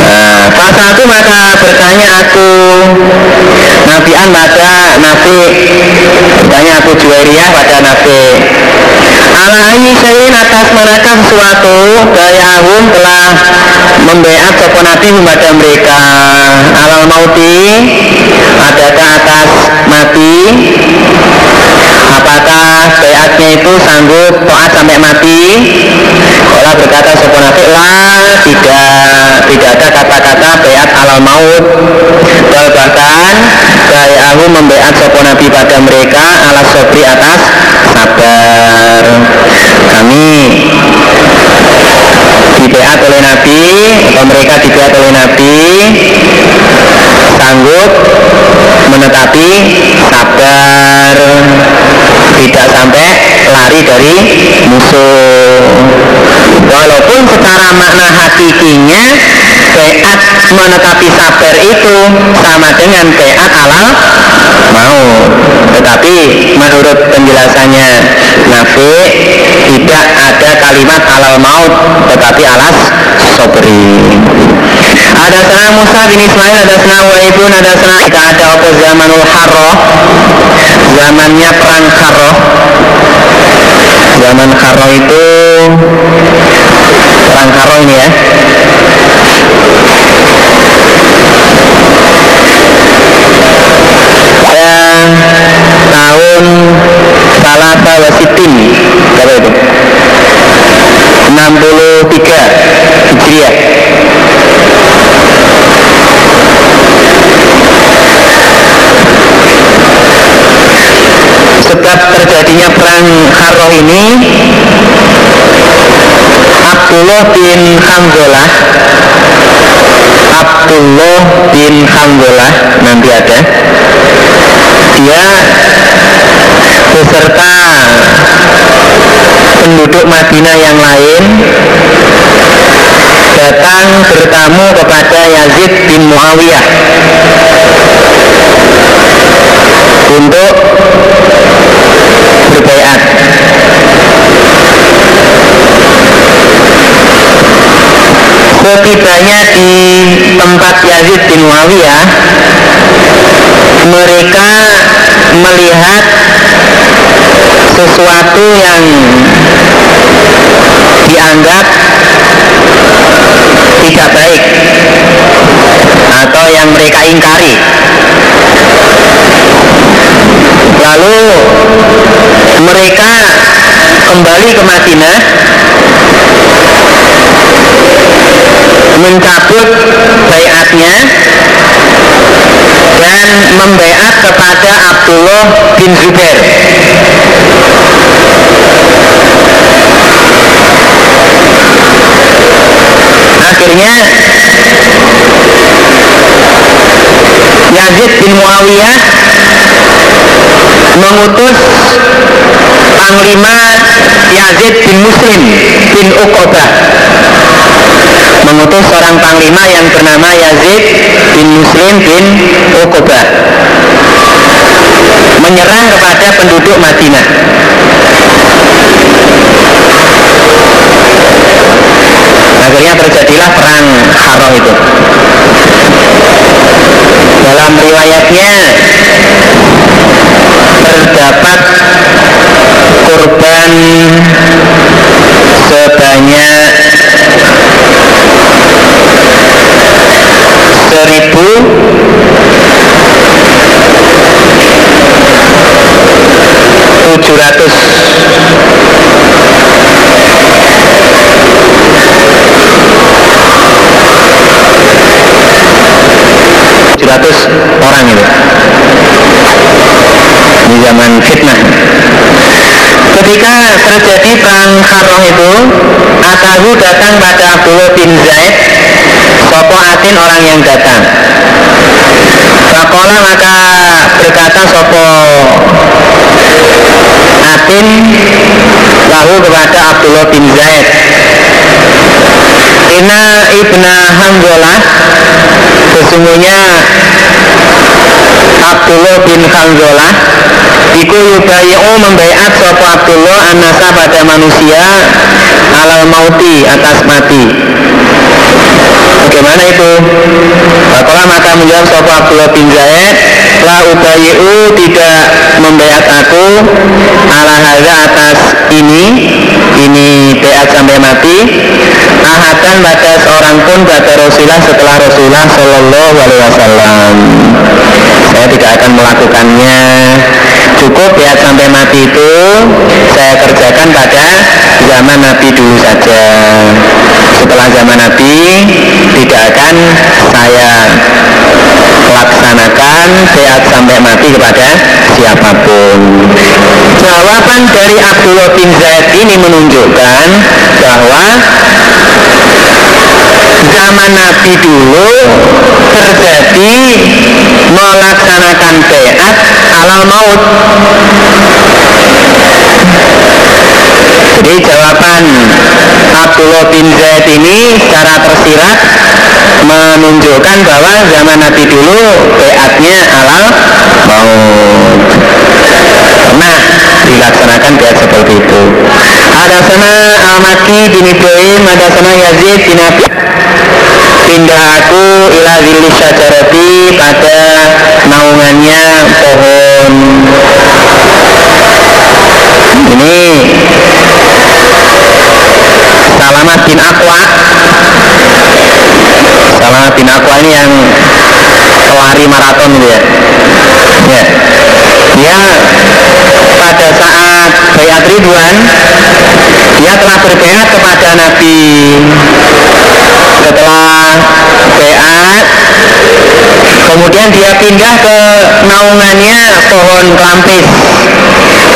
Nah, pas satu maka bertanya aku. Nabi an pada Nabi. Bertanya aku Juwairiyah pada Nabi. Ala sayin atas manakah sesuatu Gayahum telah membeat sopo Nabi kepada mereka. Alal mauti Adakah atas mati Apakah beatnya itu sanggup toat sampai mati? Allah berkata sopo Nabi lah tidak tidak ada kata-kata beat alal maut. Bahkan Gayahu membeat sopo Nabi pada mereka alas sobri atas sabar. Kami dibeat oleh Nabi atau mereka dibeat oleh Nabi sanggup menetapi sabar tidak sampai lari dari musuh. Walaupun secara makna hakikinya beat menetapi sabar itu sama dengan beat alal mau tetapi menurut penjelasannya Nabi tidak ada kalimat alal maut tetapi alas sobri. Ada sana Musa bin Ismail ada sana Waibun ada sana kita ada apa zamanul harroh zamannya perang harroh zaman harroh itu perang harroh ini ya. Tahun Salasa Wasitin berapa itu? 63 Hijriah sebab terjadinya perang Harroh ini Abdullah bin Hamzalah Abdullah bin Hamzalah nanti ada. Dia beserta penduduk Madinah yang lain datang bertamu kepada Yazid bin Muawiyah untuk berbaiat. Di tempat Yazid bin Muawiyah, mereka melihat sesuatu yang dianggap tidak baik atau yang mereka ingkari lalu mereka kembali ke Madinah mencabut bayatnya dan membaiat kepada Abdullah bin Zubair. Akhirnya Yazid bin Muawiyah mengutus Panglima Yazid bin Muslim bin Uqobah. Mengutus seorang panglima yang bernama Yazid bin Muslim bin Uqobah. Menyerang kepada penduduk Madinah. Akhirnya terjadilah perang Harroh itu. Dalam riwayatnya terdapat korban sebanyak seribu tujuh ratus 700 orang itu. di zaman fitnah. Ketika terjadi perang Kharoh itu Atahu datang pada Abdullah bin Zaid Sopo Atin orang yang datang. Fakola maka berkata Sopo Atin lalu kepada Abdullah bin Zaid. Ina ibna Hamzolah Sesungguhnya Abdullah bin Hamzolah Iku yubayi'u membaiat Sopo Abdullah anasa pada manusia Alal mauti atas mati Bagaimana itu? Bapak maka menjawab Sopo Abdullah bin Zaid La ubayi'u tidak membaiat aku Ala hadza atas ini Ini beat sampai mati ahadan pada seorang pun pada Rasulullah setelah Rasulullah Shallallahu Alaihi Wasallam. Saya tidak akan melakukannya. Cukup ya sampai mati itu saya kerjakan pada zaman Nabi dulu saja. Setelah zaman Nabi tidak akan saya laksanakan sehat sampai mati kepada siapa pun. Jawaban dari Abdullah bin Zaid ini menunjukkan bahwa zaman Nabi dulu terjadi melaksanakan beat alal maut. Jadi jawaban Abdullah bin Zaid ini secara tersirat menunjukkan bahwa zaman Nabi dulu beatnya alal maut. Pernah dilaksanakan beat seperti itu. Ada sana Al-Maki bin Ibrahim ada sana Yazid bin Abi pindah aku ila zilli syajarati pada naungannya pohon. Ini. Salamat bin Akwa Salamat bin Akwa ini yang pelari maraton dia ya. Dia pada saat bayat Ridwan dia telah berbayat kepada Nabi setelah beat kemudian dia pindah ke naungannya pohon kelampis.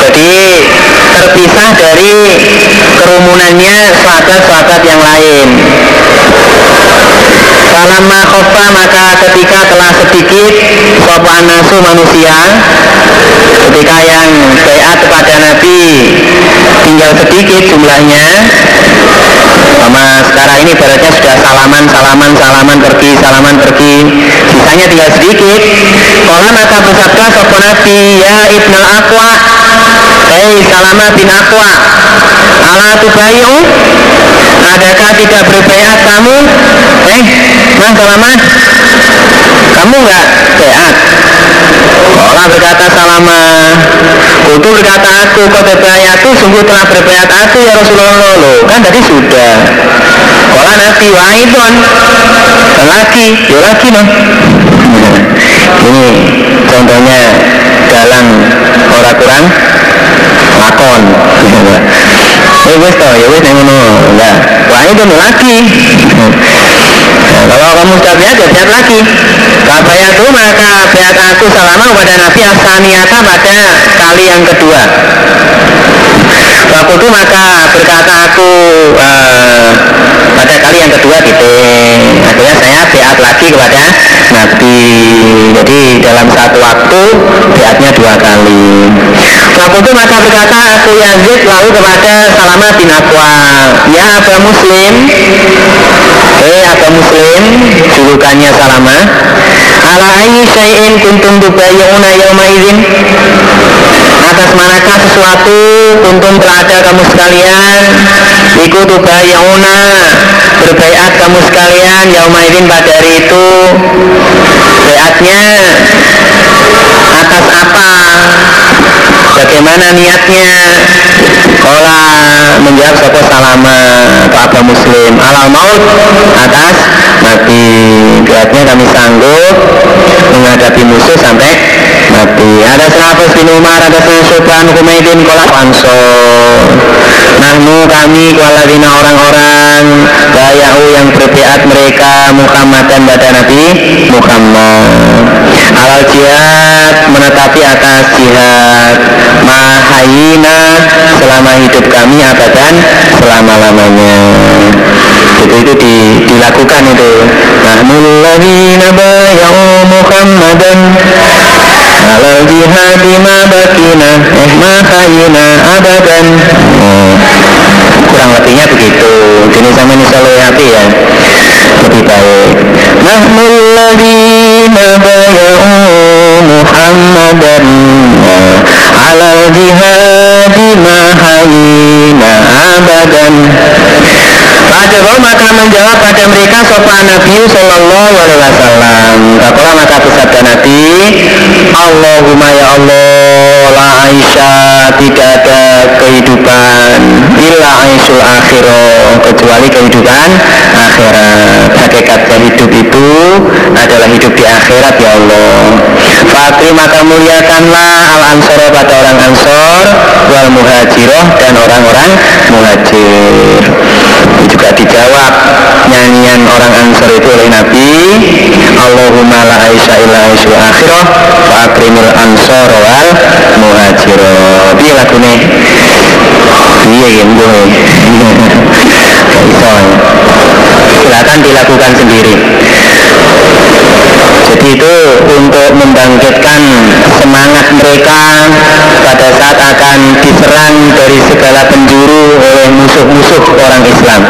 Jadi terpisah dari kerumunannya sahabat-sahabat yang lain. Falama khofa maka ketika telah sedikit Sopan nasu manusia Ketika yang bayat kepada Nabi Tinggal sedikit jumlahnya sama sekarang ini ibaratnya sudah salaman salaman salaman pergi salaman pergi. Sisanya tinggal sedikit. Kalau maka bersabda sopo nabi ya ibnul akwa hei salama bin akwa ala tubayu adakah tidak berbayat kamu? Eh nah salama? Kamu enggak beat Allah berkata salama Kutu berkata aku kau berbayat itu sungguh telah berbayat aku ya Rasulullah. Loh kan tadi sudah. Kala nabi waidon lagi ya lagi loh ini contohnya dalam orang kurang lakon ya wis toh ya wis yang ngono. Ya waidon lagi Nah, kalau kamu sudah beat ya beat lagi Kabaya itu maka beat aku selama kepada Nabi Asaniata pada kali yang kedua. Waktu itu maka berkata aku uh, pada kali yang kedua gitu. Akhirnya saya beat lagi kepada Nabi. Jadi dalam satu waktu beatnya dua kali Waktu itu maka berkata aku Yazid lalu kepada Salamah bin Akwa Ya Aba Muslim. Eh Aba Muslim julukannya Salamah Ala ayi syai'in kuntum tubayyuna yawma izin atas manakah sesuatu kuntum berada kamu sekalian? Iku tubayyuna berbaiat kamu sekalian yauma izin pada hari itu. Baiatnya atas apa? Bagaimana niatnya? Kola menjawab sopo salama atau muslim. Alal maut atas. Mati. Beratnya kami sanggup menghadapi musuh sampai mati. Ada sahabat bin Umar ada sahabat Humaydin kola ansor. Nahnu kami kualadina orang-orang Bayau yang berbiat mereka Muhammad dan pada Nabi Muhammad Alal jihad menetapi atas jihad Mahayina selama hidup kami abadan selama-lamanya. Itu itu di, dilakukan itu. Nahnul ladhina bayau Muhammadan Alal jihadi ma bakina Eh ma khayina abadan. Oh, Kurang lebihnya begitu. Jadi sama ini selalu hati ya. Lebih baik. Nahnul Alal jihadi ma khayina abadan Fajrul maka menjawab pada mereka sopan Nabi Sallallahu Alaihi Wasallam. Kakola maka bersabda Nabi, Allahumma ya Allah, la Aisyah tidak ada kehidupan illa Aisyul akhirah kecuali kehidupan akhirat. Hakikatnya hidup itu adalah hidup di akhirat ya Allah. Fakri maka muliakanlah al ansor pada orang ansor wal muhajiroh dan orang-orang muhajir. Juga dijawab nyanyian orang Ansar itu oleh Nabi Allahumma la aisha illa aisyu akhirah wa akrimil ansor wal muhajirah piye lagune? Piye iso? Silakan dilakukan sendiri jadi itu untuk membangkitkan semangat mereka pada saat akan diserang dari segala penjuru oleh musuh-musuh orang Islam.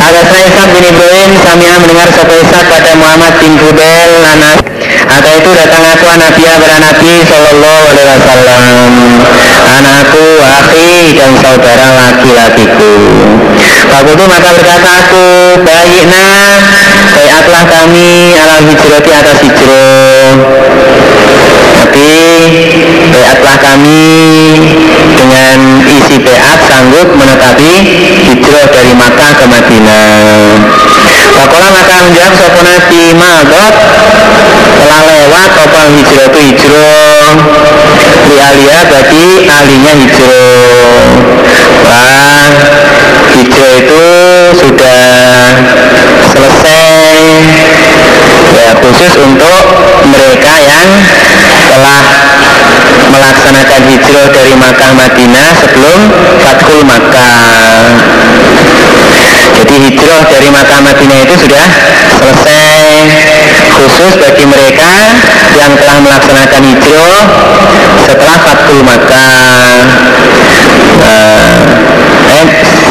Ada saya Ishak bin Ibrahim, Samia mendengar satu Ishak pada Muhammad bin Fudel, Nanas. Atau itu datang aku Nabi kepada Nabi Sallallahu Alaihi Wasallam. Anakku, akhi dan saudara laki-lakiku. Waktu itu maka berkata aku, bayatlah kami ala hijrati atas hijrah. Tapi bayatlah kami dengan isi bayat sanggup menetapi hijrah dari Makkah ke Madinah. Pakola maka menjawab sopo Nabi Magot telah lewat apa hijrah itu hijrah di alia bagi alinya hijrah. Wah, hijrah itu sudah selesai ya khusus untuk mereka yang telah melaksanakan hijrah dari Makkah Madinah sebelum Fathul Makkah. Jadi hijrah dari Makkah Madinah itu sudah selesai. Khusus bagi mereka yang telah melaksanakan hijrah setelah Fathul Makkah. Eh,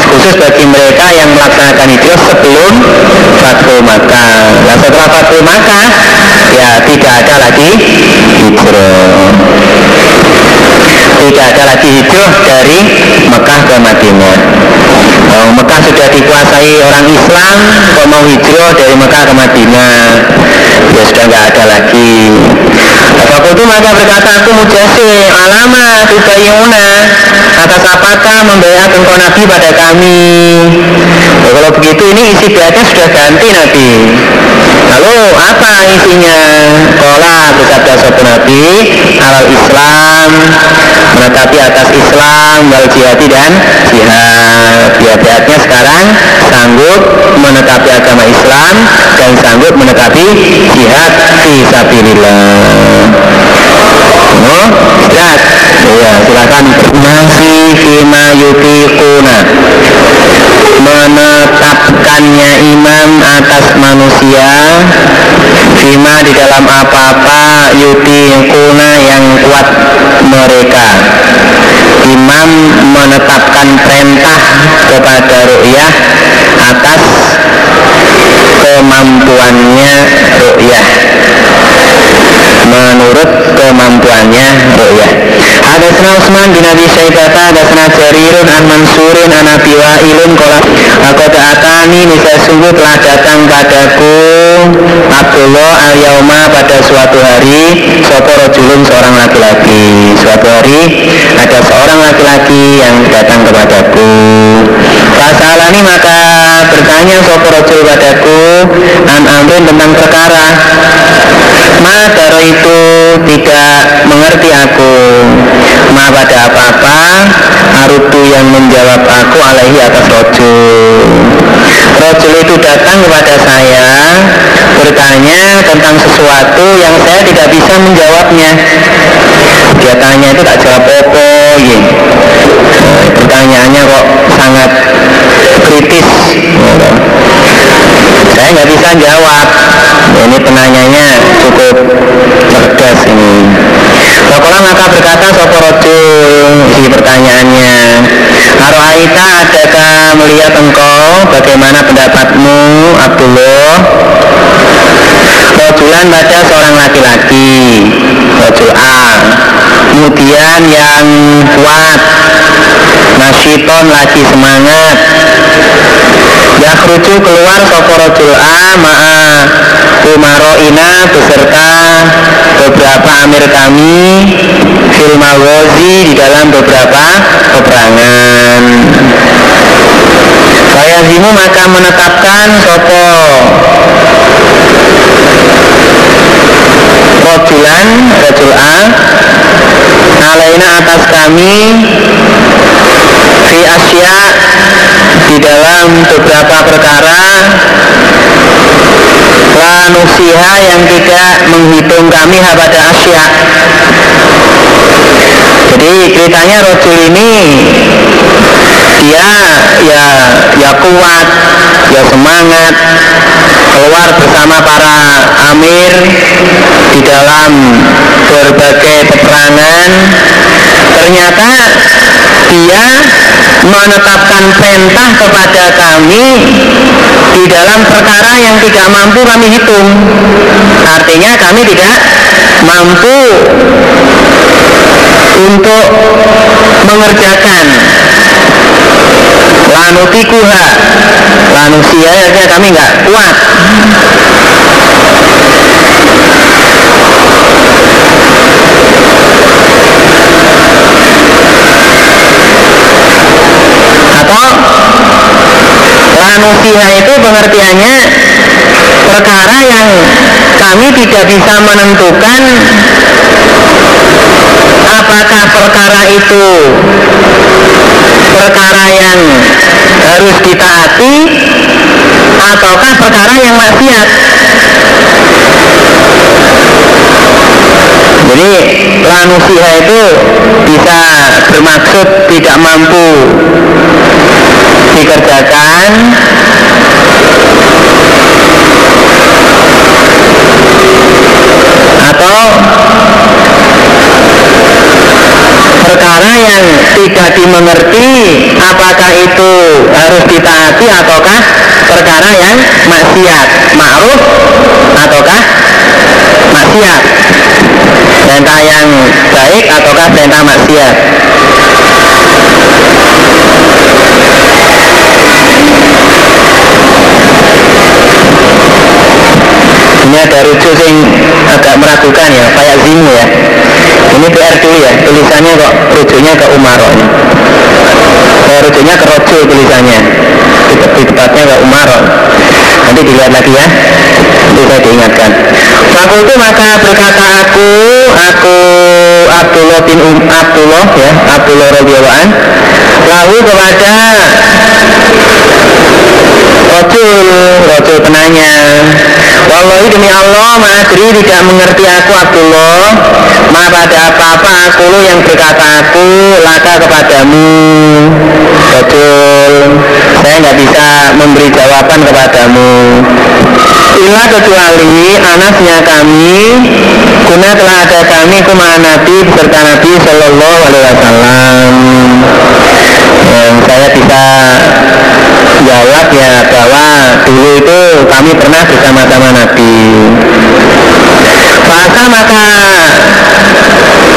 khusus bagi mereka yang melaksanakan hijrah sebelum Fathu Makkah. Nah setelah Fathu Makkah ya tidak ada lagi hijrah. Tidak ada lagi hijrah dari Mekah ke Madinah. Oh, Mekah sudah dikuasai orang Islam kok mau hijrah dari Mekah ke Madinah? Ya sudah nggak ada lagi Waktu itu maka berkata aku mujasi alama tubayuna atas apakah membayar engkau Nabi pada kami? Ya, kalau begitu ini isi biatnya sudah ganti Nabi. Lalu apa isinya? Kola bersabda sopan Nabi alal Islam menetapi atas Islam wal jihadi dan jihad. Ya sekarang sanggup menetapi agama Islam dan sanggup menetapi jihad fi sabilillah. Oh, istirahat. Ya, silakan. Masih fima yutiquna menetapkannya imam atas manusia fima di dalam apa-apa yutiquna yang kuat mereka. Imam menetapkan perintah kepada ru'yah atas kemampuannya ru'yah. Menurut kemampuannya ru'yah Hadasna Utsman bin Abi Syaibah hadasna Jarirun an Mansurin an Abi Wa'ilun qala laqad atani nisa sungguh telah datang padaku Abdullah al yauma pada suatu hari sapa rajulun seorang laki-laki. Suatu hari ada seorang laki-laki yang datang kepadaku. Fasalani maka bertanya sapa rajul padaku an amrin tentang perkara Ma itu tidak mengerti aku Ma pada apa-apa Arutu yang menjawab aku alaihi atas rojul. Rojul itu datang kepada saya Bertanya tentang sesuatu yang saya tidak bisa menjawabnya. Dia tanya itu tak jawab apa ya. Pertanyaannya kok sangat kritis. Saya nggak bisa jawab. Ini penanyanya cukup cerdas ini Wakola maka berkata Soporojul si pertanyaannya. Arohaita adakah melihat engkau? Bagaimana pendapatmu Abdullah? Rojulan pada seorang laki-laki. Rojul A. Kemudian yang kuat Nasyiton lagi semangat. Yakhruju keluar soporojul A. Ma'a Umaroina beserta beberapa amir kami Fil di dalam beberapa peperangan. Saya zimu maka menetapkan sopo Rojulan Rajul A Alaina atas kami Fi Asia di dalam beberapa perkara lanusiha yang tidak menghitung kami pada Asia jadi ceritanya Rojul ini dia ya ya kuat ya semangat keluar bersama para amir di dalam berbagai peperangan. Ternyata dia menetapkan perintah kepada kami di dalam perkara yang tidak mampu kami hitung. Artinya kami tidak mampu untuk mengerjakan. Lanutikuha lanusia ya kami nggak kuat lanusia itu pengertiannya perkara yang kami tidak bisa menentukan apakah perkara itu perkara yang harus ditaati ataukah perkara yang maksiat. Jadi lanusia itu bisa bermaksud tidak mampu dikerjakan. Atau perkara yang tidak dimengerti apakah itu harus ditaati ataukah perkara yang maksiat? Ma'ruf ataukah maksiat? Perintah yang baik ataukah perintah maksiat ini ada rujuk yang agak meragukan ya kayak zimu ya. Ini PR dulu ya tulisannya kok rujuknya ke Umar. Ini oh, rujuknya ke Rojo tulisannya. Di, tempatnya ke Umar. Nanti dilihat lagi ya. Nanti saya diingatkan. Fakultu maka berkata aku aku Abdullah bin um, Abdullah ya Abdullah radhiyallahu lalu kepada Rojul, Rojul penanya Wallahi demi Allah Madri tidak mengerti aku Abdullah. Ma pada apa-apa aku yang berkata aku Laka kepadamu. Rojul Saya nggak bisa memberi jawaban kepadamu. Ila kecuali anasnya kami Kuna telah ada kami kuma Nabi beserta Nabi Sallallahu Alaihi Wasallam. Yang saya bisa jawab ya bahwa dulu itu kami pernah bersama-sama Nabi. Maka maka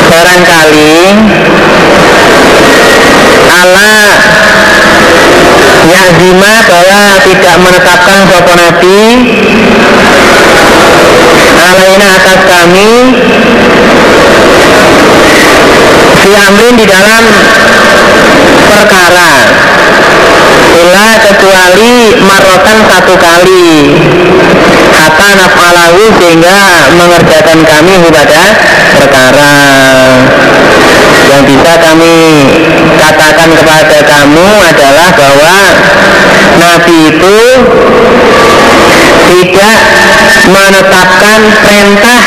barangkali Allah Yazima bahwa tidak menetapkan sopo Nabi Alaina atas kami Si Amrin di dalam perkara Ila kecuali marotan satu kali. Kata naf'alahu sehingga mengerjakan kami kepada perkara. Yang bisa kami katakan kepada kamu adalah bahwa Nabi itu tidak menetapkan perintah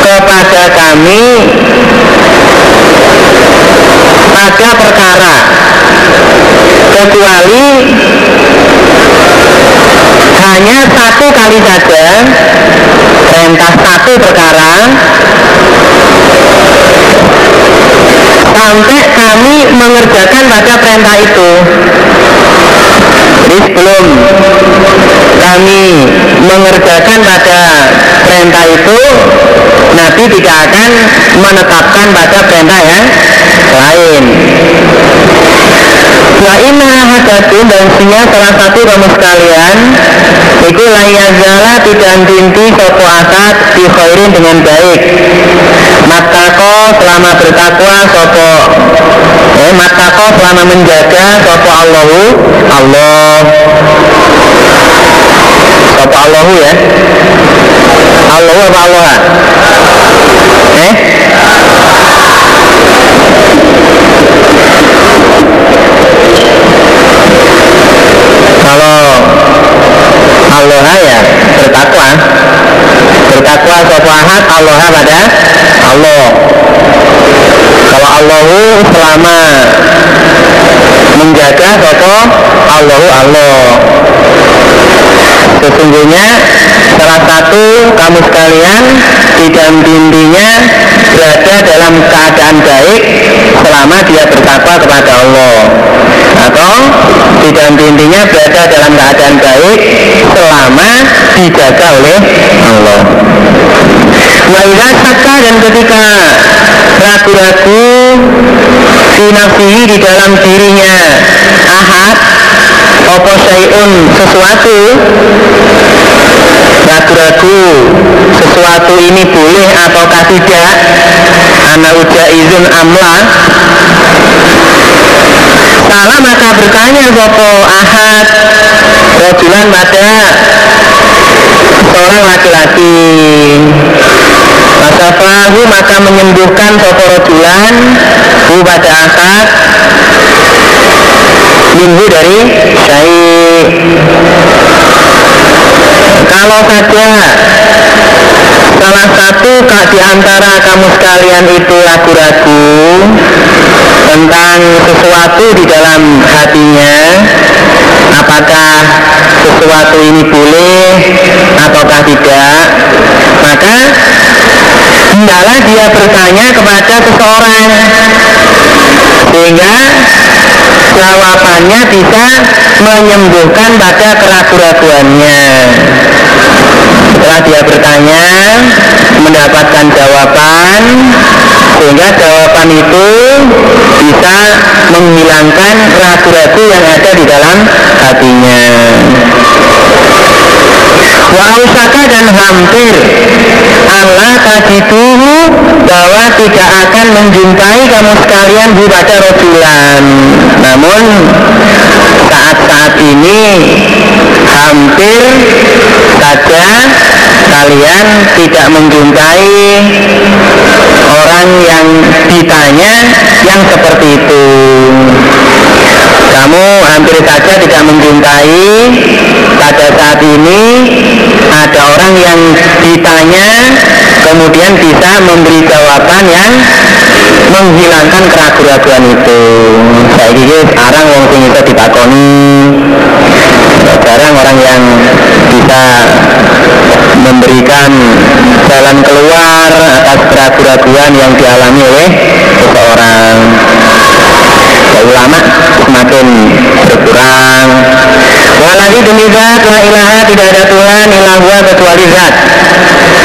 kepada kami pada perkara. Kecuali hanya satu kali saja perintah satu perkara. Sampai kami mengerjakan pada perintah itu. Jadi sebelum kami mengerjakan pada perintah itu Nabi tidak akan menetapkan pada perintah yang lain. Wa inna hadatun dan sia salah satu kamu sekalian Iku layazala tidak dinti sopo akad di khairin dengan baik. Matako selama bertakwa sopo eh, Matako selama menjaga sopo Allahu Allah. Sopo Allahu ya Allahu apa Allah Eh? Kalau Allah ya? Bertakwa. Bertakwa sopahat Allah pada Allah kalau Allahu selama menjaga sopo Allahu Allah sesungguhnya salah satu kamu sekalian di dalam dindingnya berada dalam keadaan baik selama dia bertakwa kepada Allah. Atau di dalam dindingnya berada dalam keadaan baik selama dijaga oleh Allah. Waiza saka dan ketika ragu-ragu sinafsihi di dalam dirinya ahad opo syai'un? Sesuatu. Ragu-ragu sesuatu ini boleh ataukah tidak? Anak uja izin amla. Salah maka bertanya sopo ahad? Rojulan pada seorang laki-laki. Masafahu maka menyembuhkan sopo rojulan hu pada ahad minggu dari syai kalau saja salah satu di antara kamu sekalian itu ragu-ragu tentang sesuatu di dalam hatinya apakah sesuatu ini boleh ataukah tidak maka adalah dia bertanya kepada seseorang. Sehingga jawabannya bisa menyembuhkan pada keraguan-raguannya setelah dia bertanya mendapatkan jawaban sehingga jawaban itu bisa menghilangkan ragu-ragu yang ada di dalam hatinya. Wa dan hampir. Allah tidak akan menjumpai kamu sekalian pada rojulan namun saat-saat ini hampir saja kalian tidak menjumpai orang yang ditanya yang seperti itu. Kamu hampir saja tidak menjumpai. Pada saat ini ada orang yang ditanya kemudian bisa memberi jawaban yang menghilangkan keraguan-keraguan itu. Saya kira sekarang wong sing itu ditakoni. Jarang orang yang bisa memberikan jalan keluar atas keraguan-keraguan yang dialami oleh seseorang. Ulama semakin berkurang Walagi demi zat la ilaha tidak ada Tuhan ilahwa kecuali zat.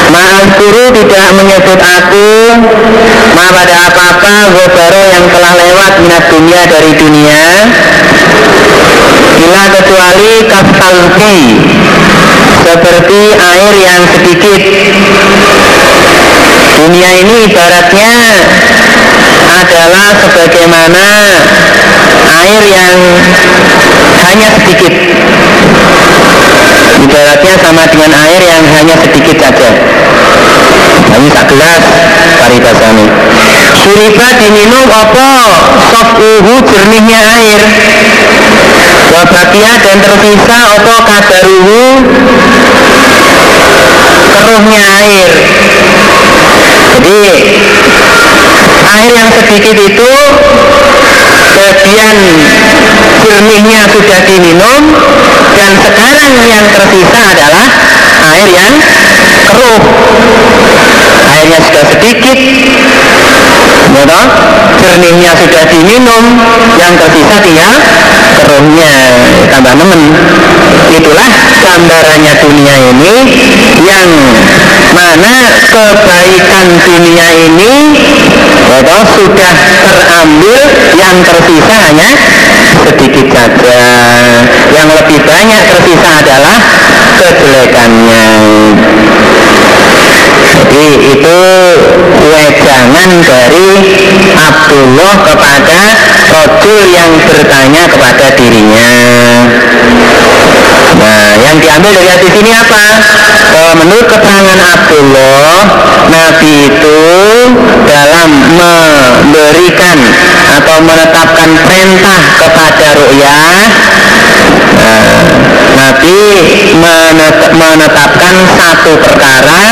Maaf guru tidak menyebut aku. Ma pada apa-apa Gobaro yang telah lewat minat dunia dari dunia. Ila kecuali kastalki Seperti air yang sedikit. Dunia ini ibaratnya adalah sebagaimana air yang hanya sedikit. Ibaratnya sama dengan air yang hanya sedikit saja. Hanya tak gelas paribasani. Suriba diminum apa? Sofuhu jernihnya air. Wabakia dan tersisa apa kadaruhu keruhnya air. Jadi air yang sedikit itu bagian jernihnya sudah diminum dan sekarang yang tersisa adalah air yang keruh. Airnya sudah sedikit ya jernihnya sudah diminum yang tersisa tinggal keruhnya. Tambah nemen. Itulah gambarannya dunia ini yang mana kebaikan dunia ini ya sudah terambil yang tersisa hanya sedikit saja. Yang lebih banyak tersisa adalah kejelekannya jadi itu wejangan dari Abdullah kepada Rojul yang bertanya kepada dirinya Nah, yang diambil dari hadis ini apa? E, menurut keterangan Abdullah, Nabi itu dalam memberikan atau menetapkan perintah kepada ru'yah nah, Nabi menetapkan satu perkara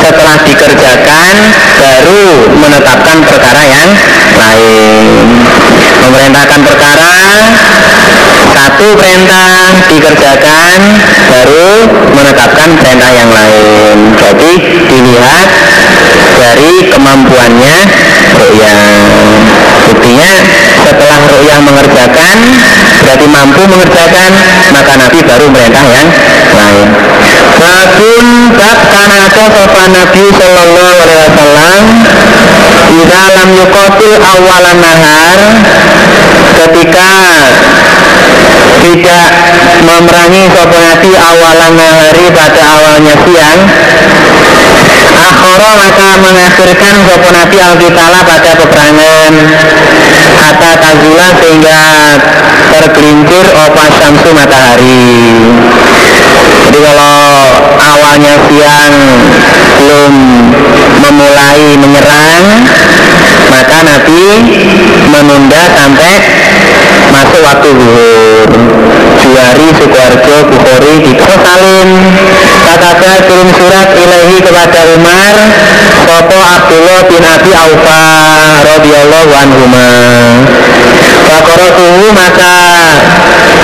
setelah dikerjakan baru menetapkan perkara yang lain. Memerintahkan perkara satu perintah dikerjakan baru menetapkan perintah yang lain. Jadi dilihat dari kemampuannya ru'yah buktinya setelah ru'yah mengerjakan berarti mampu mengerjakan maka Nabi baru perintah yang lain. Babun bab karena sopan Nabi Sallallahu Alaihi Wasallam di dalam yukotil awalan nahar ketika tidak memerangi sopanati awalan hari pada awalnya siang akhoro maka mengakhirkan sopanati alkitala pada peperangan kata tazula sehingga tergelincir opa syamsu matahari. Jadi kalau awalnya siang belum memulai menyerang maka Nabi menunda sampai masuk waktu zuhur Juwari Sukoharjo Bukhari Dito Salim. Kata kirim surat ilahi kepada Umar Sopo Abdullah bin Abi Aufa radhiyallahu anhuma. Fakorotuhu maka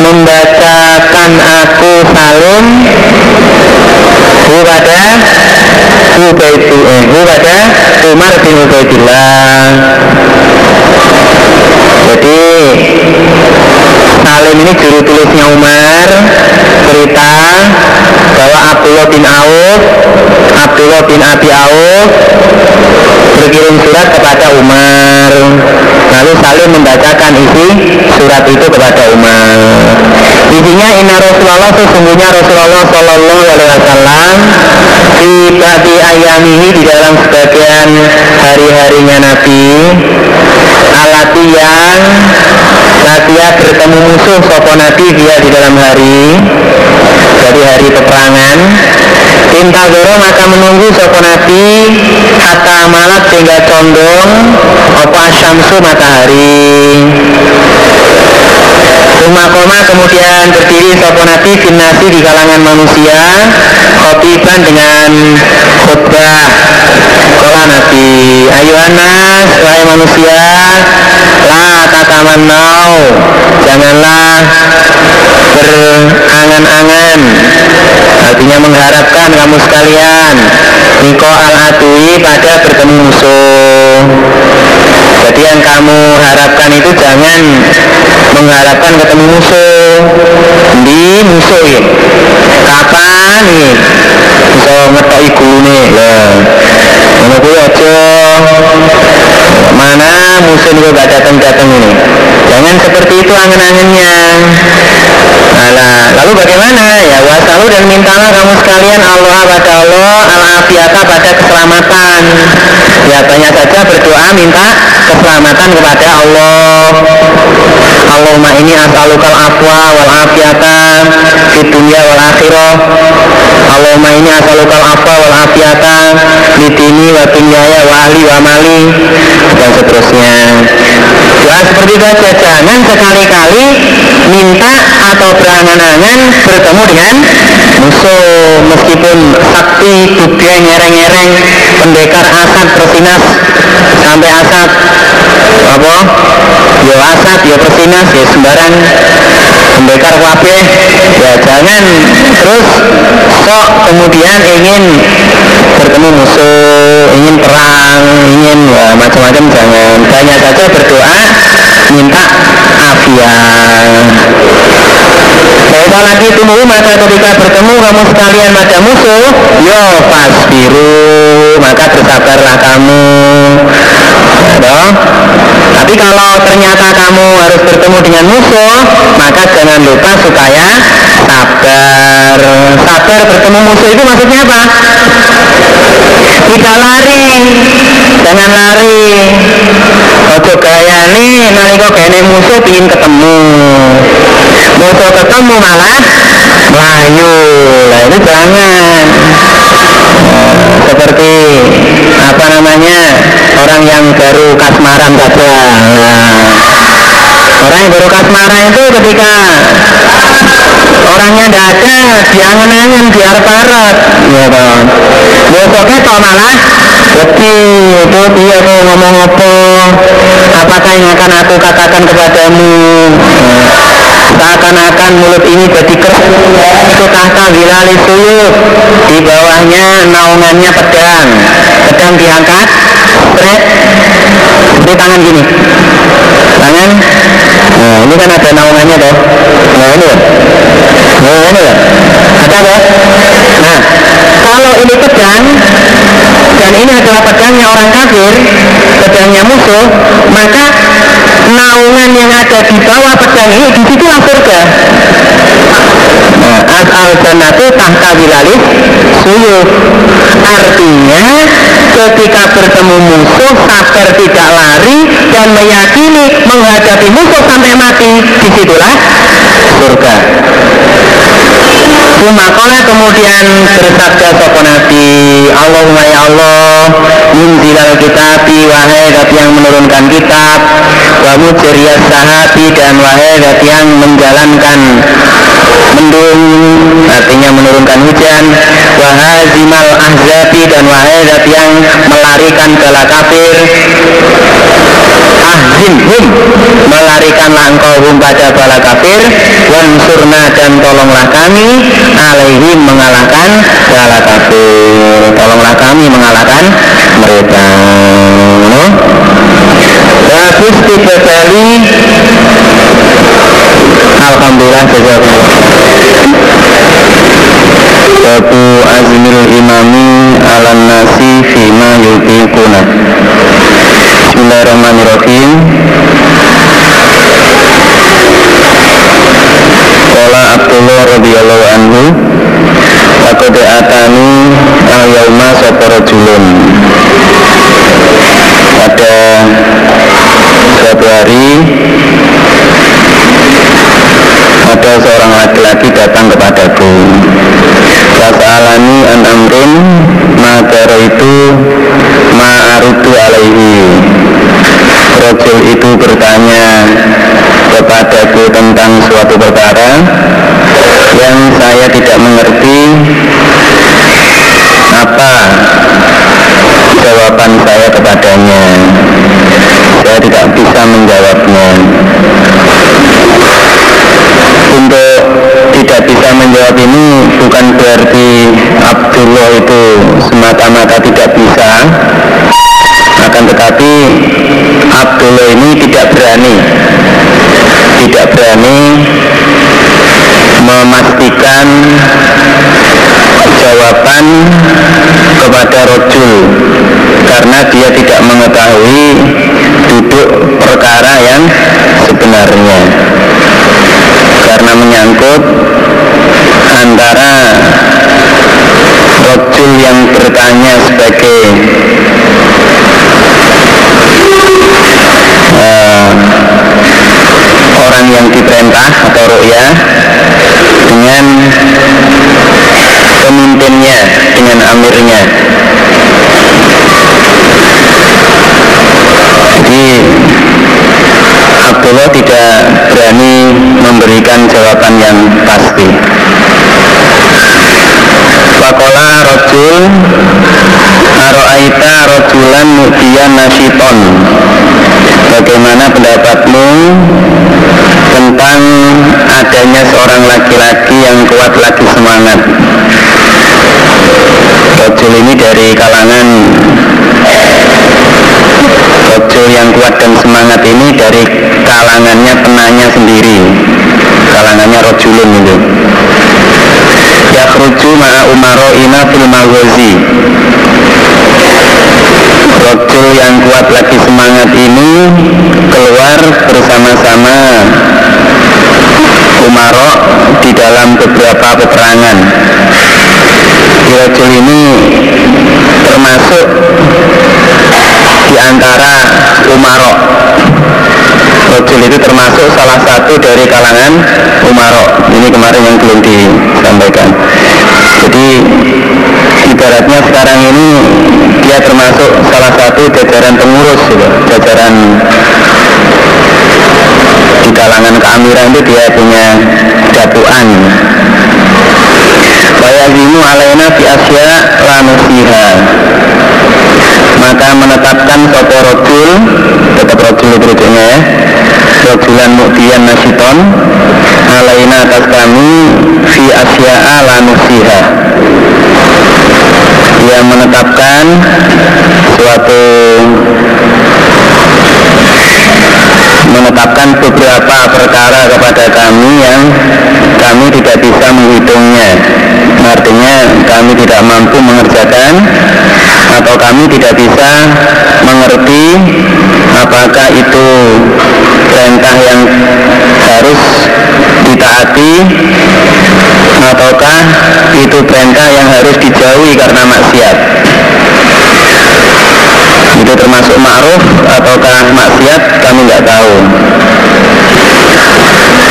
membacakan aku Salim. Bukada, pada Ubaidu, eh, Umar bin Ubaidillah. Jadi Salim ini juru tulisnya Umar cerita bahwa Abdullah bin Auf Abdullah bin Abi Auf berkirim surat kepada Umar. Lalu Salim membacakan isi surat itu kepada Umar. Isinya inna Rasulullah sesungguhnya Rasulullah Shallallahu Alaihi Wasallam di bagi ayamihi di dalam sebagian hari-harinya Nabi alati yang Nadia bertemu musuh sopo Nabi dia di dalam hari. Dari hari peperangan. Intagoro maka menunggu sopo Nabi Hatta malat sehingga condong Opo asyamsu matahari. Rumah koma kemudian berdiri sopo Nabi Finasi di kalangan manusia Khotiban dengan khutbah Nabi Ayo anas, wahai manusia La tatamannau Janganlah berangan-angan. Artinya mengharapkan kamu sekalian. Niko al-adui pada bertemu musuh. Jadi yang kamu harapkan itu jangan Mengharapkan ketemu musuh. Di musuh ya Kapan nih Ngetok iku nih Lah Mana aja Mana musuh itu gak datang-datang ini Jangan seperti itu angen-angennya Nah, lalu bagaimana? Ya wasalu dan mintalah kamu sekalian Allah pada Allah al-afiyata pada keselamatan. Ya tanya saja berdoa minta keselamatan kepada Allah. Allahumma ini asalukal afwa wal afiyata di dunia wal akhirah. Allahumma ini asalukal afwa wal afiyata di dini wa dunyaya wa ahli wa mali dan seterusnya. Doa seperti itu saja. Jangan sekali-kali minta atau berangan-angan bertemu dengan musuh. Meskipun sakti juga nyereng-nyereng pendekar asat persinas sampai asat. Apa? Ya asat ya persinas ya sembarang. Pendekar kabeh. Ya jangan. Terus kok kemudian ingin bertemu musuh ingin perang ingin ya macam-macam jangan. Banyak saja berdoa minta afiat Bahwa lagi tunggu maka ketika bertemu kamu sekalian pada musuh. Yo pas biru maka bersabarlah kamu. Aduh. Tapi kalau ternyata kamu harus bertemu dengan musuh Maka jangan lupa supaya sabar. Sabar bertemu musuh itu maksudnya apa? Tidak lari. Jangan lari. Ojo gaya nih Nalika gaya musuh ingin ketemu. Musuh ketemu malah Melayu Nah itu jangan Seperti Apa namanya? Orang yang baru kasmaran saja. Nah, Orang yang baru kasmaran itu ketika orangnya tidak ada diangen-angen biar parot gitu besoknya kok malah? Lebih itu dia mau ngomong apa? Apakah yang akan aku katakan kepadamu? Seakan-akan mulut ini jadi keras itu tahta wilali suyuk di bawahnya naungannya pedang. Pedang diangkat spread di tangan gini. Tangan. Nah ini kan ada naungannya toh. Nah ini. ya ini ya? Ada toh nah kalau ini pedang dan ini adalah pedangnya orang kafir pedangnya musuh maka naungan yang ada di bawah pedang ini di situlah surga. Nah, asal jannatu tahta wilalis artinya ketika bertemu musuh sabar tidak lari dan meyakini menghadapi musuh sampai mati di situlah surga. Sumakola kemudian bersabda sopo Nabi Allahumma ya Allah Munzilal kitabi Wahai dat yang menurunkan kitab Wa mujriyas sahabi Dan wahai dat yang menjalankan Mendung Artinya menurunkan hujan Wahazimal ahzabi Dan wahai dat yang melarikan bala kafir ahzimhum melarikanlah engkau hum pada bala kafir. Wansurna dan tolonglah kami. Alaihim mengalahkan bala kafir. Tolonglah kami mengalahkan mereka? Bagus tiga kali Alhamdulillah jazakumullah Babu azmil imami alan nasi fima yutiquna Bismillahirrahmanirrahim. Kola Abdullah radhiyallahu anhu Fakode atani al-yauma julun Pada suatu hari ada seorang laki-laki datang kepadaku. Fasalani an amrin maka itu ma'arudu alaihi Rojul itu bertanya kepadaku tentang suatu perkara yang saya tidak mengerti. Apa jawaban saya kepadanya? Saya tidak bisa menjawabnya. Untuk tidak bisa menjawab ini bukan berarti Abdullah itu semata-mata tidak bisa akan tetapi Abdullah ini tidak berani. Tidak berani memastikan jawaban kepada rojul. Karena dia tidak mengetahui duduk perkara yang sebenarnya. Karena menyangkut antara rojul yang bertanya sebagai kalangan keamiran itu dia punya datuan Wayazimu alaina fi asya lanusiha maka menetapkan sopo rojul tetap rojul berikutnya ya rojulan muktian nasiton alaina atas kami fi asya'a lanusiha dia menetapkan suatu menetapkan beberapa perkara kepada kami yang kami tidak bisa menghitungnya. Artinya kami tidak mampu mengerjakan atau kami tidak bisa mengerti apakah itu perintah yang harus ditaati ataukah itu perintah yang harus dijauhi karena maksiat. Itu termasuk ma'ruf ataukah maksiat kami nggak tahu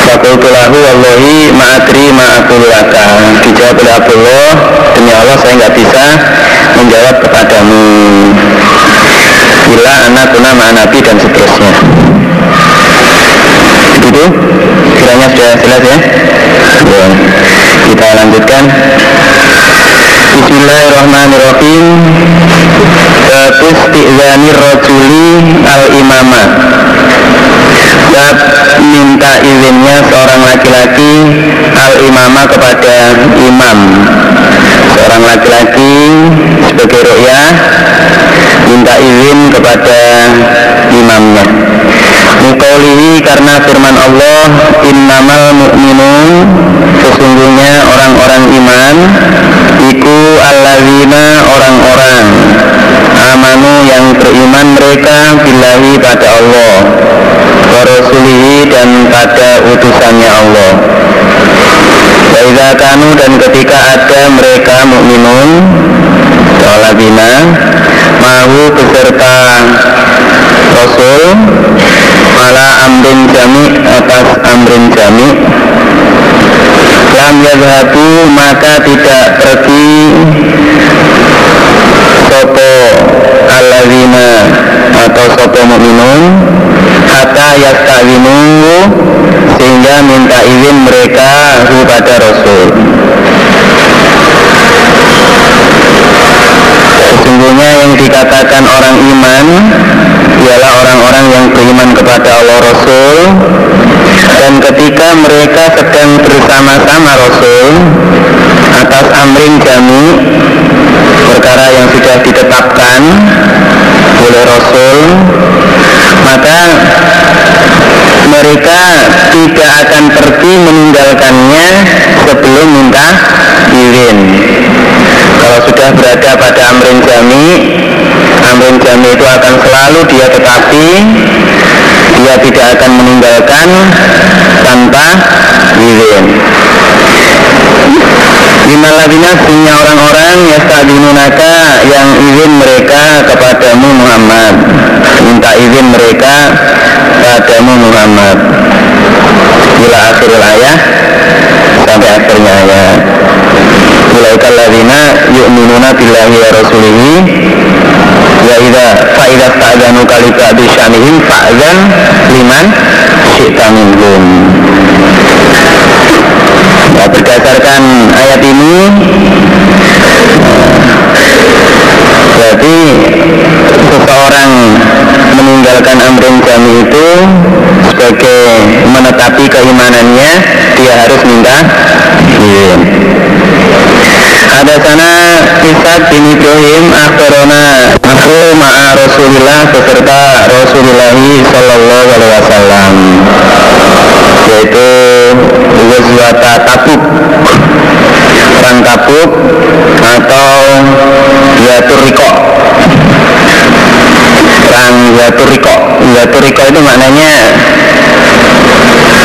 Fakultulahu wallahi ma'adri ma'akulaka Dijawab oleh Abdullah Demi Allah saya nggak bisa menjawab kepadamu. Bila anak guna nabi dan seterusnya. Begitu Kiranya sudah jelas ya? Ya. Kita lanjutkan. Bismillahirrahmanirrahim. Babusti'zanir rojuli al-imamah Bab minta izinnya seorang laki-laki al-imamah kepada imam. Seorang laki-laki sebagai ru'yah Minta izin kepada imamnya. Mukaulihi karena firman Allah Innamal mu'minun Sesungguhnya orang-orang iman Iku allazina orang-orang Amanu yang beriman mereka Billahi warasulihi dan pada utusannya Allah. Baiklah kamu dan ketika ada mereka mukminun bina mahu beserta Rasul Mala amrin jami atas amrin jami. Lam yazhabu maka tidak pergi Sopo alazina atau sopo mu'minun hatta yastawinu sehingga minta izin mereka kepada Rasul. Sesungguhnya yang dikatakan orang iman ialah orang-orang yang beriman kepada Allah Rasul dan ketika mereka sedang bersama-sama Rasul atas amrin jami perkara yang sudah ditetapkan oleh Rasul maka mereka tidak akan pergi meninggalkannya sebelum minta izin. Kalau sudah berada pada amrin jami amrin jami itu akan selalu dia tetapi dia tidak akan meninggalkan tanpa izin Lima ladina punya orang-orang yastadinunaka yang izin mereka kepadamu Muhammad. Minta izin mereka kepadamu Muhammad. Bila akhirul ayat Sampai akhirnya ayat Ulaika ladina yu'minuna billahi wa rasulihi. Ya idha fa'idha ta'adhanu kalika bisyanihim fa'adhan liman syi'ta minhum berdasarkan ayat ini berarti seseorang meninggalkan amrin jami itu sebagai menetapi keimanannya dia harus minta izin. Ada sana Ishak bin Ibrahim akhbarona aku ma'a Rasulillah beserta Rasulullah Sallallahu Alaihi Wasallam yaitu Ghazwata Tabuk Tabuk atau Yaturiko perang Yaturiko Yaturiko itu maknanya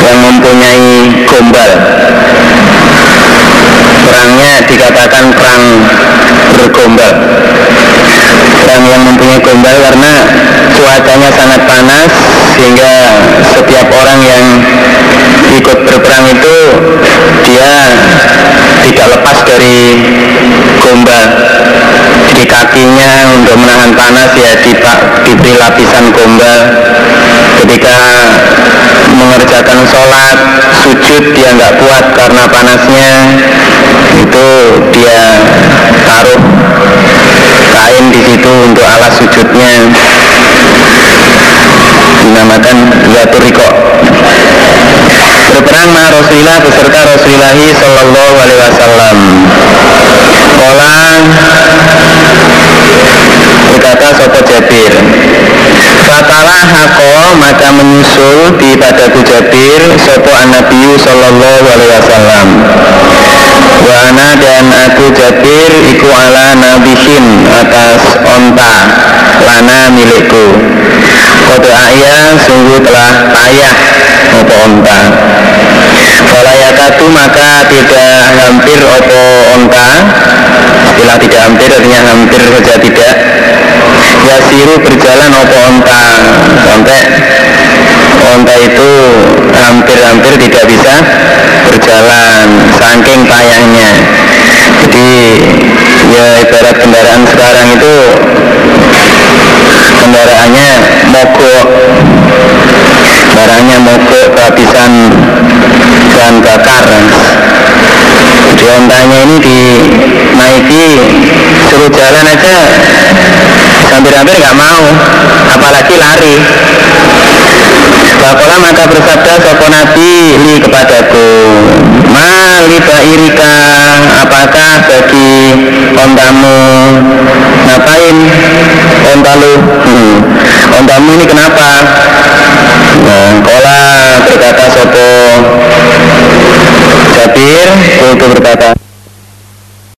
yang mempunyai gombal perangnya dikatakan perang bergombal perang yang mempunyai gombal karena cuacanya sangat panas sehingga setiap orang yang ikut berperang itu dia tidak lepas dari gombal di kakinya untuk menahan panas ya diberi lapisan gombal ketika mengerjakan sholat sujud dia nggak kuat karena panasnya. Itu dia taruh kain di situ untuk alas sujudnya. Dinamakan Yaturiko berperang ma Rasulullah beserta Rasulullah Sallallahu Alaihi Wasallam. Kola berkata Sopo Jabir Fatalah hako maka menyusul di padaku Jabir Sopo Anabiyu Sallallahu Alaihi Wasallam. Wana dan aku Jabir iku ala nabihin atas onta lana milikku. Kode ayah sungguh telah payah opo onta. Falayakatu maka tidak hampir opo onta. Istilah tidak hampir artinya hampir saja tidak Yasiru berjalan opo onta? Sampai onta itu hampir-hampir tidak bisa berjalan saking payahnya. Jadi ya ibarat kendaraan sekarang itu kendaraannya mogok. Barangnya mogok kehabisan bahan bakar. Jadi ontanya ini dinaiki suruh jalan aja hampir-hampir nggak mau apalagi lari. Bakola maka bersabda sopo nabi li kepadaku. Ma li bairika apakah bagi ontamu? Ngapain ontalu hmm. ontamu ini kenapa? Nah, kola berkata sopo Jabir itu berkata